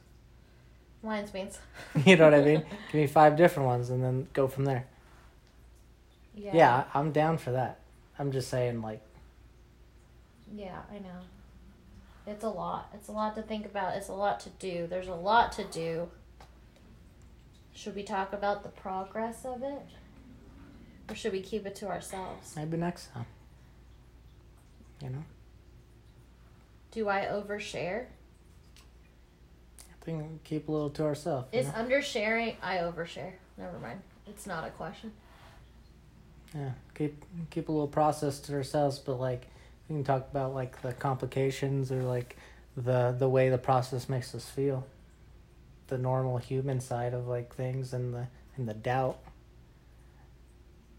Lion's manes. [laughs] you know what I mean? [laughs] Give me five different ones, and then go from there. Yeah. Yeah, I'm down for that. I'm just saying, like, Yeah, I know. It's a lot. It's a lot to think about. It's a lot to do. There's a lot to do. Should we talk about the progress of it? Or should we keep it to ourselves? maybe next time. You know, Do I overshare? I think keep a little to ourselves. Is know? undersharing I overshare. Never mind. It's not a question. Yeah, keep keep a little process to ourselves, but like we can talk about like the complications or like the the way the process makes us feel, the normal human side of like things and the and the doubt,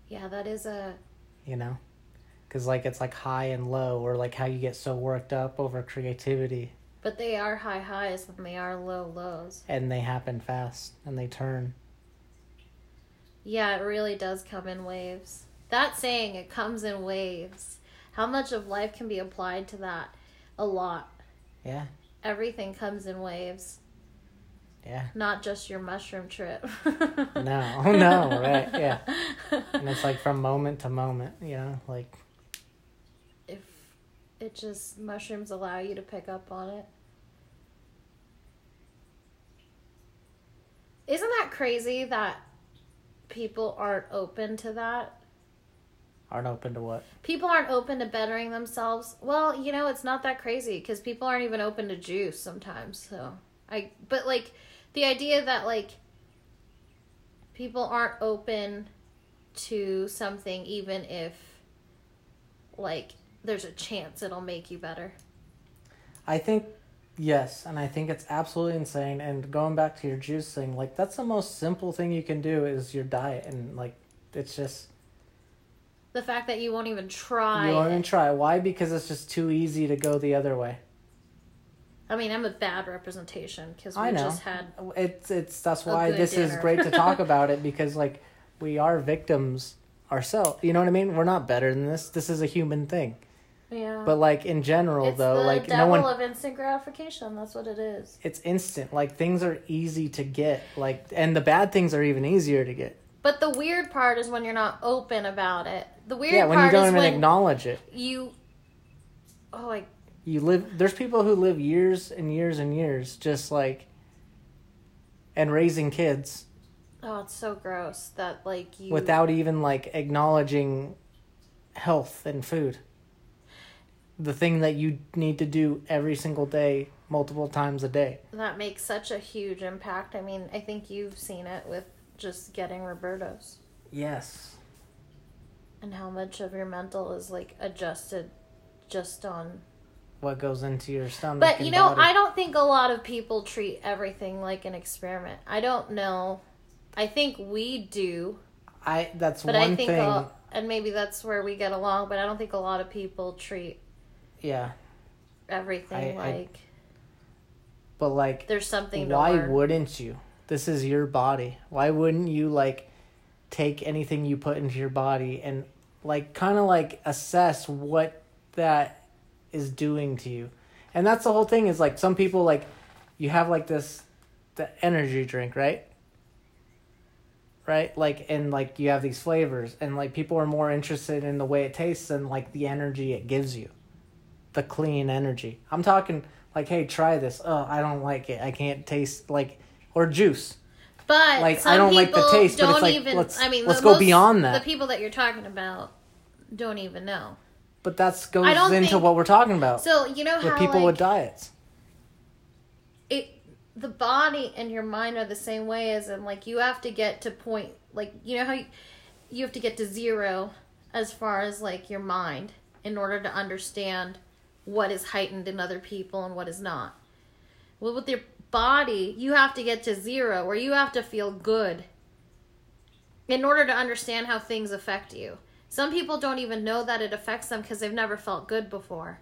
Yeah, that is a you know, because like it's like high and low, or like how you get so worked up over creativity, but they are high highs and they are low lows. and they happen fast and they turn. Yeah, it really does come in waves. That saying, it comes in waves. How much of life can be applied to that? A lot. Yeah, Everything comes in waves, yeah. not just your mushroom trip. No, Oh [laughs] no, right, yeah. [laughs] And it's like from moment to moment, you know, like it just mushrooms allow you to pick up on it. Isn't that crazy that people aren't open to that? aren't open to what. people aren't open to bettering themselves well you know it's not that crazy because people aren't even open to juice sometimes so i but like the idea that like people aren't open to something even if like there's a chance it'll make you better I think yes, and I think it's absolutely insane. And going back to your juice thing, like that's the most simple thing you can do is your diet, and like it's just the fact that you won't even try you won't even try. Why? Because it's just too easy to go the other way. i mean i'm a bad representation because we I know. just had It's it's that's why this is great to talk [laughs] about it because like we are victims ourselves. You know what I mean? We're not better than this. This is a human thing. Yeah But like in general, it's though, like no devil one of instant gratification that's what it is it's instant. Like things are easy to get. Like and the bad things are even easier to get. But the weird part is when you're not open about it. The weird yeah, when you don't even acknowledge it. you. Oh, like You live. There's people who live years and years and years just like, and raising kids, Oh, it's so gross that like you without even like acknowledging health and food. The thing that you need to do every single day, multiple times a day. that makes such a huge impact. I mean, I think you've seen it with just getting Roberto's Yes. and how much of your mental is like adjusted just on What goes into your stomach? But you know, body. I don't think a lot of people treat everything like an experiment. I don't know. I think we do, I that's but one I think, thing. a, and maybe that's where we get along. But I don't think a lot of people treat yeah, everything I- I- like but like, there's something. Why wouldn't you? This is your body. Why wouldn't you like take anything you put into your body and like kind of like assess what that is doing to you? And that's the whole thing. Is like some people like you have like this the energy drink, right? Right? Like and like you have these flavors and like people are more interested in the way it tastes than like the energy it gives you. The clean energy. I'm talking like, hey, try this. Oh, I don't like it. I can't taste like or juice. But like, some I don't like the taste, but it's don't like, even. let's- I mean, let's go most- beyond that. The people that you're talking about don't even know. But that's goes into think- what we're talking about So you know how people like, with diets. it the body and your mind are the same way as in like you have to get to point like you know how you, you have to get to zero as far as like your mind in order to understand what is heightened in other people and what is not. Well with your body you have to get to zero or you have to feel good in order to understand how things affect you. Some people don't even know that it affects them because they've never felt good before.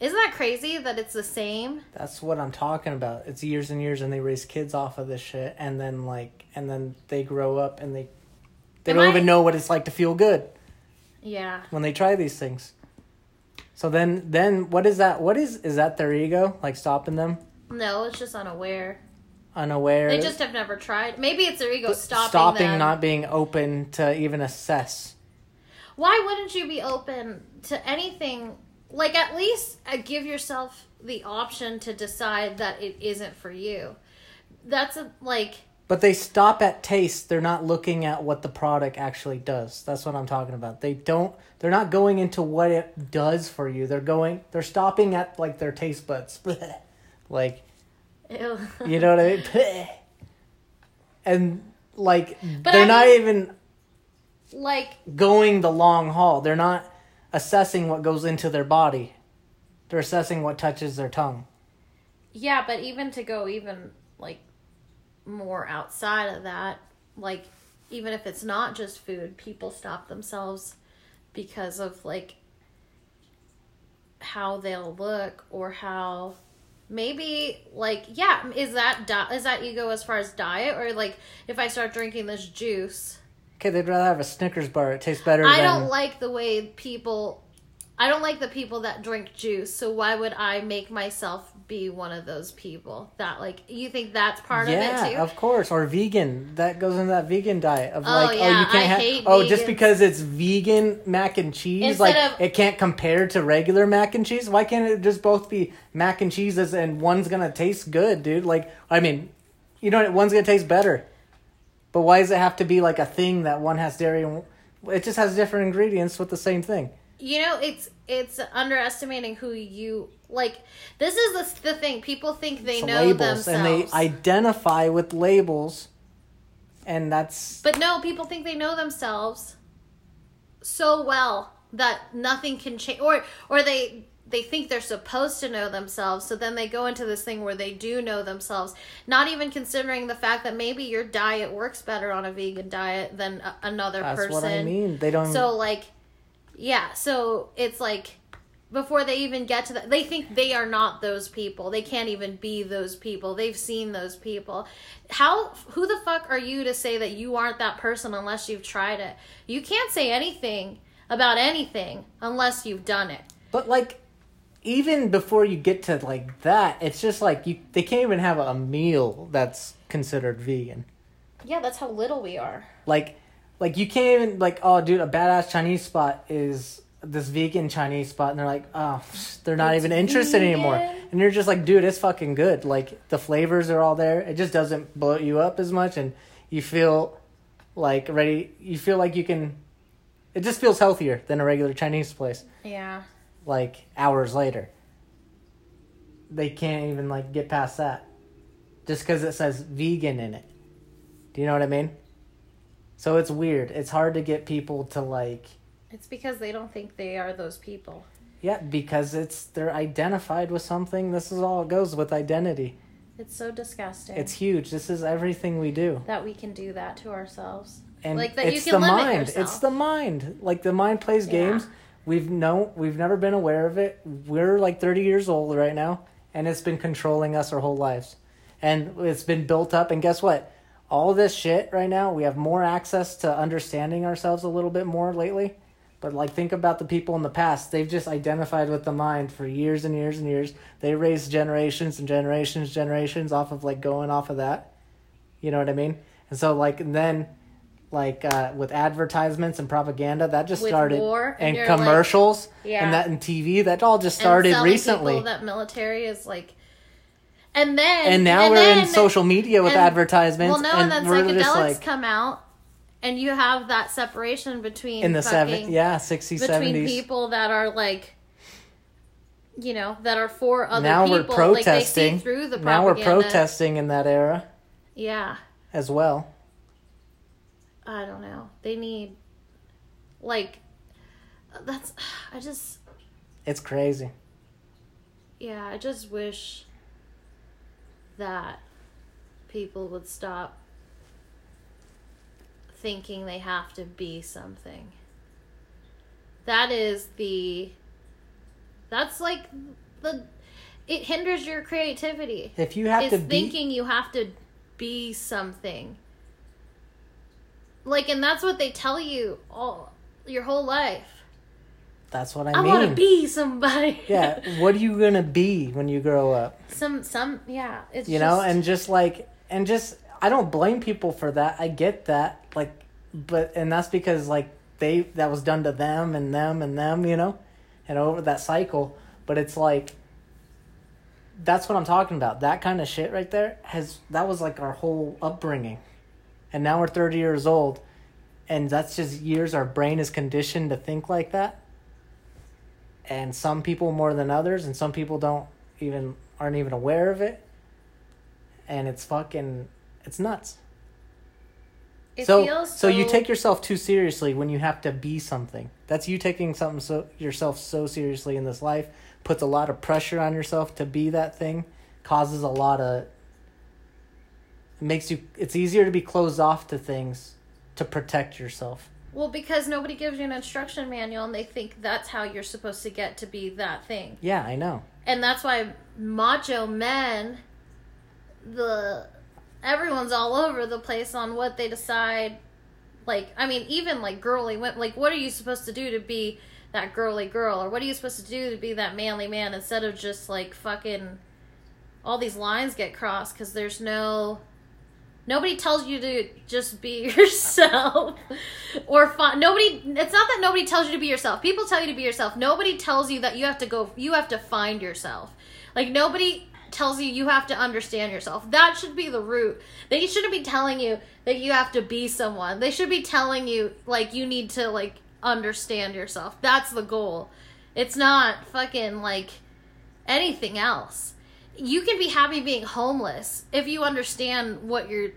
Isn't that crazy that it's the same? That's what I'm talking about. It's years and years, and they raise kids off of this shit, and then like, and then they grow up and they they Am don't I- even know what it's like to feel good yeah. when they try these things. So then, then what is that? What is is that their ego like stopping them, No, it's just unaware. unaware, They just have never tried. Maybe it's their ego stopping, stopping them. not being open to even assess. Why wouldn't you be open to anything? Like at least uh, give yourself the option to decide that it isn't for you. That's a, like But they stop at taste. They're not looking at what the product actually does. That's what I'm talking about. They don't. They're not going into what it does for you. They're going. They're stopping at like their taste buds. [laughs] like ew. you know what I mean. [laughs] and like But they're I not mean- even like going the long haul. They're not assessing what goes into their body. They're assessing what touches their tongue. yeah, but even to go even like more outside of that, like even if it's not just food, people stop themselves because of like how they'll look or how maybe like yeah is that di- is that ego as far as diet or like if i start drinking this juice Okay, they'd rather have a Snickers bar. It tastes better. i than, don't like the way people i don't like the people that drink juice so why would i make myself be one of those people that like you think that's part yeah, of it too of course. Or vegan. That goes into that vegan diet of Oh, like, oh, you can't have. Oh, just because it's vegan mac and cheese, Instead like of- it can't compare to regular mac and cheese. Why can't it just both be mac and cheeses and one's gonna taste good, dude? Like, I mean, you know, one's gonna taste better. But why does it have to be like a thing that one has dairy and it just has different ingredients with the same thing? you know it's it's underestimating who you like this is the, the thing people think they It's know labels themselves and they identify with labels, and that's But no, people think they know themselves so well that nothing can change or or they they think they're supposed to know themselves so then they go into this thing where they do know themselves not even considering the fact that maybe your diet works better on a vegan diet than a, another that's person what I mean. They don't. so like yeah so it's like before they even get to that they think they are not those people. They can't even be those people. They've seen those people. How who the fuck are you to say that you aren't that person unless you've tried it? You can't say anything about anything unless you've done it. But like, even before you get to like that, it's just like you. They can't even have a meal that's considered vegan. yeah that's how little we are. Like, like you can't even like. Oh, dude, a badass Chinese spot is this vegan Chinese spot, and they're like, oh, they're not It's even interested anymore. And you're just like, dude, it's fucking good. Like the flavors are all there. It just doesn't blow you up as much, and you feel like ready. You feel like you can. It just feels healthier than a regular Chinese place. Yeah. Like hours later, they can't even like get past that, just because it says vegan in it. Do you know what I mean? So it's weird. It's hard to get people to like. It's because they don't think they are those people. Yeah, because it's they're identified with something. This is all it goes with identity. It's so disgusting. It's huge. This is everything we do. that we can do that to ourselves. And Like that you can the limit mind. yourself. It's the mind. Like the mind plays Yeah. games. We've no we've never been aware of it. We're like 30 years old right now and it's been controlling us our whole lives. And it's been built up and guess what? All this shit right now, we have more access to understanding ourselves a little bit more lately. But like think about the people in the past. They've just identified with the mind for years and years and years. They raised generations and generations, generations off of like going off of that. You know what I mean? And so like and then like uh, with advertisements and propaganda that just With started war, and and you're like- commercials Yeah. and that in TV that all just started recently. that military is like, and then and now we're then- in social media with and- advertisements Well, no, and and, then psychedelics like come out, and you have that separation between in the seven yeah 60s between 70s people that are like, you know, that are for other now people. we're protesting Like through the now we're protesting in that era Yeah, as well I don't know. They need, like, that's. [sighs] I just it's crazy yeah. I just wish that people would stop thinking they have to be something. That is the. That's like the. It hinders your creativity. if you have to be thinking you have to be something. Like, and that's what they tell you all your whole life. That's what i, I, mean I want to be somebody. [laughs] yeah what are you gonna be when you grow up some, some, yeah. It's you know and just like and just i don't blame people for that i get that like but and that's because like they that was done to them and them and them you know and over that cycle but it's like that's what i'm talking about that kind of shit right there has that was like our whole upbringing and now we're 30 years old and that's just years our brain is conditioned to think like that and some people more than others and some people don't even aren't even aware of it. And it's fucking it's nuts. It so, feels so you take yourself too seriously when you have to be something. That's you taking something so yourself so seriously in this life puts a lot of pressure on yourself to be that thing causes a lot of makes you it's easier to be closed off to things to protect yourself well because nobody gives you an instruction manual and they think that's how you're supposed to get to be that thing. yeah i know. And that's why macho men the everyone's all over the place on what they decide. Like i mean even like girly women like what are you supposed to do to be that girly girl? Or what are you supposed to do to be that manly man instead of just like fucking all these lines get crossed because there's no nobody tells you to just be [laughs] yourself or find nobody it's not that nobody tells you to be yourself. People tell you to be yourself. Nobody tells you that you have to go you have to find yourself. Like nobody tells you you have to understand yourself. That should be the root. They shouldn't be telling you that you have to be someone. They should be telling you like you need to like understand yourself. That's the goal. It's not fucking like anything else you can be happy being homeless if you understand what you're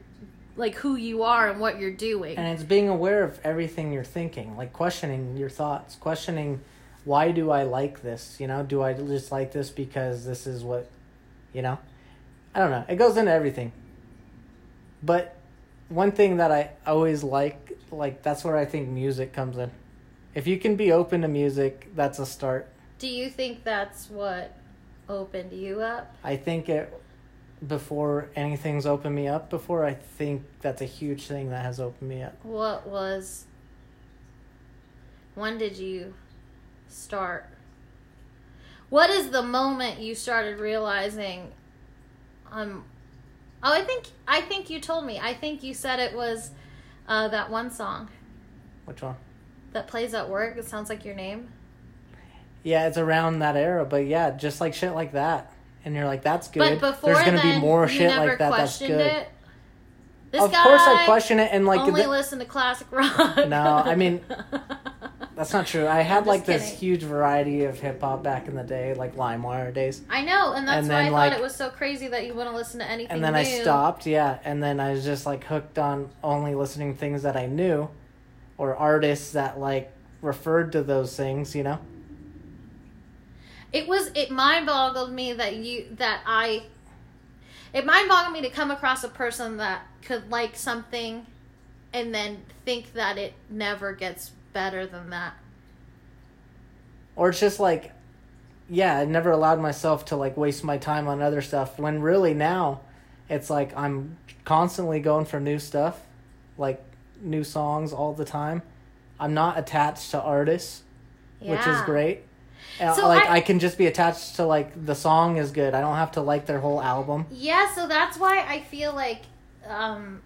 like who you are and what you're doing. And it's being aware of everything you're thinking like questioning your thoughts questioning why do i like this? You know do i just like this because this is what you know? I don't know. It goes into everything. But one thing that i always like like that's where i think music comes in. If you can be open to music that's a start. Do you think that's what opened you up? I think it before anything's opened me up before i think that's a huge thing that has opened me up. What was when did you start? What is the moment you started realizing um oh i think i think you told me. I think you said it was uh that one song. Which one? That plays at work. It sounds like your name Yeah, it's around that era, but yeah, just like shit like that. And you're like, that's good. but before There's gonna then, be more shit like that. That's questioned good. it This of guy course I question it and like only the- listen to classic rock. No, I mean, [laughs] That's not true. I had like just this huge variety of hip hop back in the day, like LimeWire days. I know, and that's And why I then, thought it was so crazy that you wouldn't listen to anything. and then I stopped, yeah, and then I was just like hooked on only listening to things that I knew or artists that like referred to those things, you know? It was it mind boggled me that you that I it mind boggled me to come across a person that could like something and then think that it never gets better than that. Or it's just like yeah, I never allowed myself to like waste my time on other stuff when really now it's like I'm constantly going for new stuff, like new songs all the time. I'm not attached to artists, which is great. Uh, So like I- I, can just be attached to like the song is good. I don't have to like their whole album. Yeah, so that's why I feel like um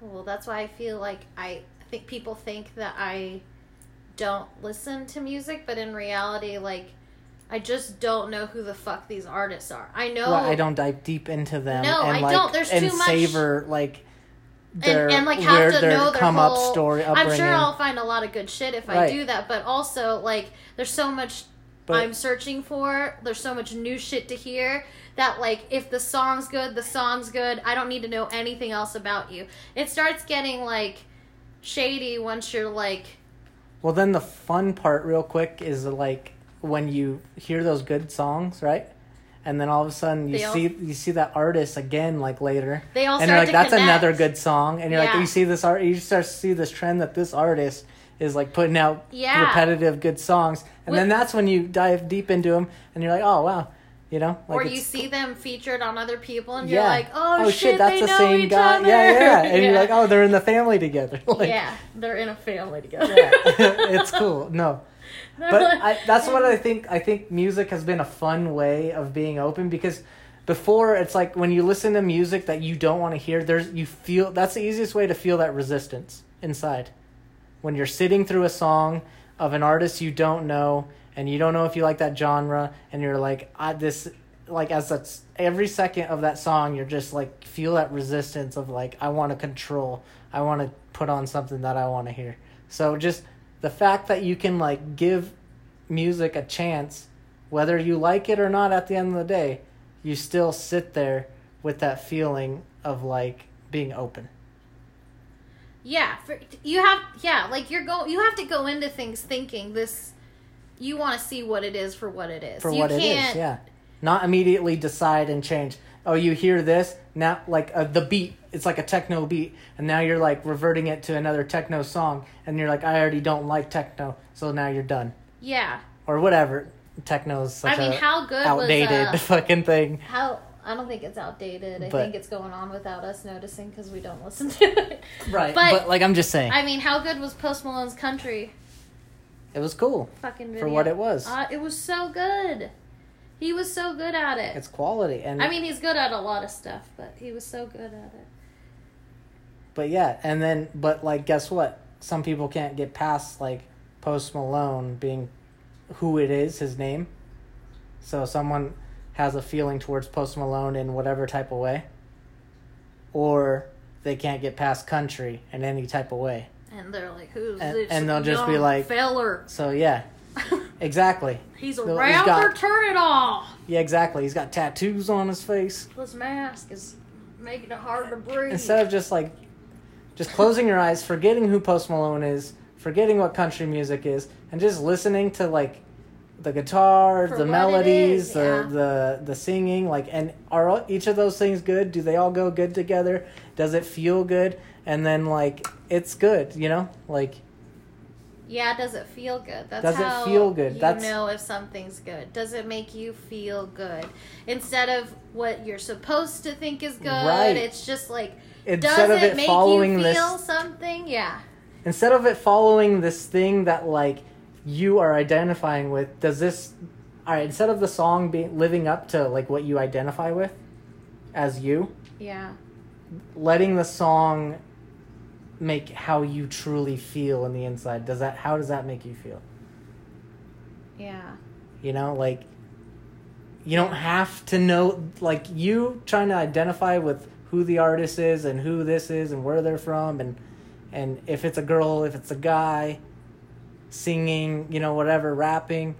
well, that's why I feel like I think people think that I don't listen to music, but in reality like I just don't know who the fuck these artists are. I know Right, I don't dive deep into them. No, and I like, don't. There's and too much- savor like their and, and like have to know their come whole, up story I'm sure I'll find a lot of good shit if I do that, but also like there's so much But- I'm searching for. There's so much new shit to hear that like if the song's good, the song's good. I don't need to know anything else about you. It starts getting like shady once you're like Well, then the fun part, real quick, is like when you hear those good songs, right? And then all of a sudden you They all- see you see that artist again, like later, they all and you're like, "That's connect. another good song," and you're like, you see this art, you start to see this trend that this artist is like putting out Yeah. repetitive good songs, and With- then that's when you dive deep into them, and you're like, "Oh wow," you know, like or you see them featured on other people, and yeah, you're like, "Oh, oh shit, that's the same guy, other." yeah, yeah, and you're [laughs] like, "Oh, they're in the family together," [laughs] like, yeah, they're in a family together. yeah, [laughs] it's cool. No, but [laughs] I, that's what I think. I think music has been a fun way of being open because before it's like when you listen to music that you don't want to hear, there's you feel that's the easiest way to feel that resistance inside. When you're sitting through a song of an artist you don't know and you don't know if you like that genre and you're like I this like as that's every second of that song you're just like feel that resistance of like I want to control. I want to put on something that I want to hear. So just the fact that you can like give music a chance whether you like it or not at the end of the day you still sit there with that feeling of like being open. Yeah, for, you have yeah, like you're go you have to go into things thinking this you want to see what it is for what it is. for you what it can't, is yeah. Not immediately decide and change oh you hear this now like uh, the beat it's like a techno beat and now you're like reverting it to another techno song and you're like i already don't like techno so now you're done Yeah. or whatever techno is such I mean, a how good outdated was uh, [laughs] fucking thing how I don't think it's outdated. I But- think it's going on without us noticing because we don't listen to it. [laughs] right But, but, like i'm just saying I mean, how good was Post Malone's Country it was cool fucking video? for what it was Uh, it was so good. He was so good at it. it's quality and I mean, he's good at a lot of stuff, but he was so good at it. But yeah, and then but like guess what? Some people can't get past like Post Malone being who it is, his name. So someone has a feeling towards Post Malone in whatever type of way. Or they can't get past country in any type of way. And they're like, "Who's And- this?" and they'll just be like- "Feller." So yeah, [laughs] exactly. He's a he's rapper. got- Turn it off. Yeah, exactly. He's got tattoos on his face. This mask is making it hard to breathe. Instead of just like just closing your eyes, forgetting who Post Malone is, forgetting what country music is, and just listening to like the guitar, For the melodies, is, the, yeah. the the singing, like and are all, each of those things good? Do they all go good together? Does it feel good? And then like it's good, you know? Like Yeah, does it feel good? That's Does it how feel good? You That's- know if something's good. Does it make you feel good instead of what you're supposed to think is good? Right. It's just like instead does of it it make you this feel something? Yeah. instead of it following this thing that like you are identifying with does this all right instead of the song being living up to like what you identify with as you Yeah. letting the song make how you truly feel in the inside does that how does that make you feel Yeah. you know like you don't have to know like you trying to identify with who the artist is and who this is and where they're from and and if it's a girl, if it's a guy singing, you know, whatever, rapping.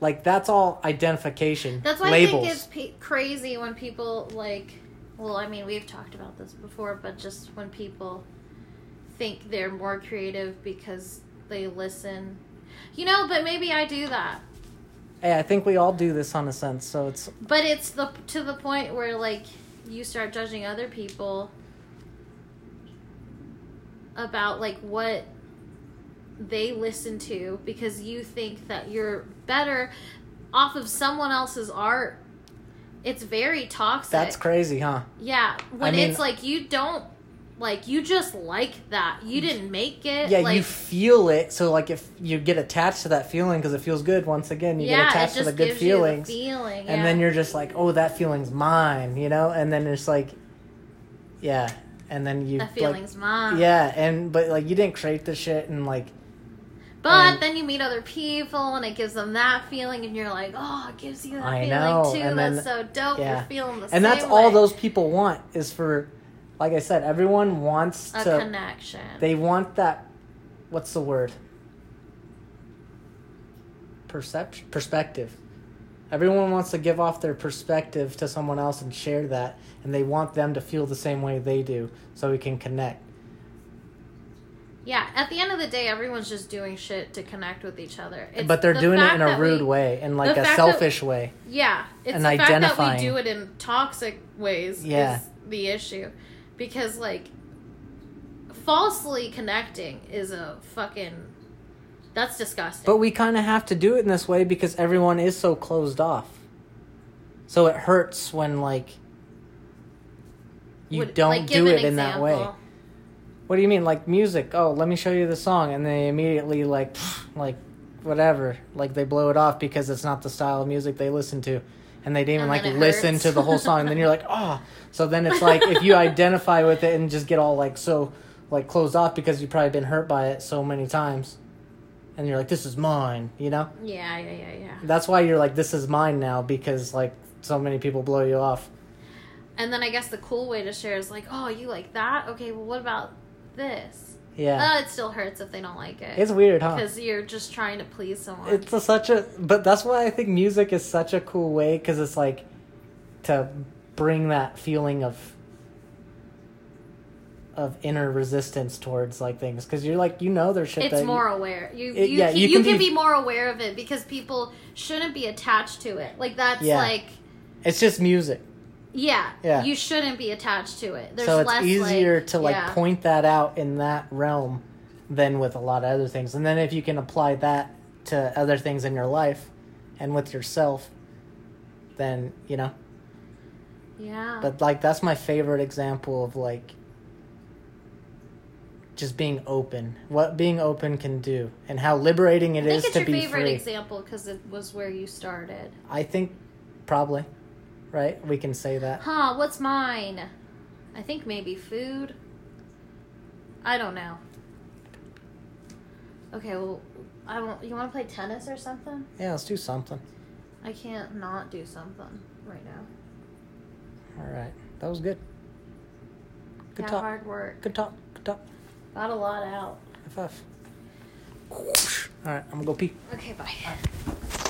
Like that's all identification. That's why labels. I think it's pe- crazy when people like. Well, I mean, we've talked about this before, but just when people think they're more creative because they listen, you know. But maybe I do that. Hey, I think we all do this on a sense, so it's But it's the to the point where like you start judging other people about like what they listen to because you think that you're better off of someone else's art. It's very toxic. that's crazy, huh? Yeah, when mean- it's like you don't like you just like that. You didn't make it. Yeah, like, you feel it. So like if you get attached to that feeling because it feels good. Once again, you yeah, get attached to the good feelings, the feeling. and then you're just like, oh, that feeling's mine, you know. And then it's like, yeah, and then you the like, feeling's mine. yeah, and but like you didn't create the shit, and like But And- then you meet other people and it gives them that feeling, and you're like, oh, it gives you that I feeling know, too. and That's then- so dope. yeah. You're feeling the same and that's all those people want is for, like I said, everyone wants a to. connection. They want that. What's the word? Perception, perspective. Everyone wants to give off their perspective to someone else and share that, and they want them to feel the same way they do, so we can connect. yeah, at the end of the day, everyone's just doing shit to connect with each other. It's but they're the doing it in a rude we- way, in like a fact that- selfish way. Yeah, it's and the fact that we do it in toxic ways Yeah. is the issue, because like falsely connecting is a fucking that's disgusting. But we kind of have to do it in this way because everyone is so closed off. So it hurts when like you Would- don't like, do it in that way. What do you mean? Like music? Oh, let me show you the song, and they immediately like, like, whatever. Like they blow it off because it's not the style of music they listen to, and they didn't even like listen hurts. to the whole song. and then you're like, oh. [laughs] So then it's like if you identify with it and just get all like so like closed off because you've probably been hurt by it so many times, and you're like, this is mine. You know. Yeah, yeah, yeah, yeah. That's why you're like, this is mine now because like so many people blow you off. And then I guess the cool way to share is like, oh, you like that? Okay, well, what about this? Yeah, Uh, it still hurts if they don't like it. it's weird, huh? because you're just trying to please someone. It's a, such a, but that's why I think music is such a cool way because it's like to bring that feeling of of inner resistance towards like things because you're like you know there's shit it's more aware. You It- you, yeah, can, you you, can can, be- be, more aware of it because people shouldn't be attached to it. Like that's Yeah. like it's just music yeah, Yeah. You shouldn't be attached to it. There's so it's easier like, to like yeah. point that out in that realm than with a lot of other things and then if you can apply that to other things in your life and with yourself then you know Yeah. But like that's my favorite example of like just being open. What being open can do and how liberating I think is it's to your be favorite free. example because it was where you started. I think probably right? We can say that. Huh? What's mine? I think maybe food. I don't know. Okay, well, I won't. You want to play tennis or something? Yeah, let's do something. I can't not do something right now. All right. That was good. Good yeah, talk. hard work. Good talk. Good talk. Got a lot out. High five. All right, I'm gonna go pee. Okay, bye.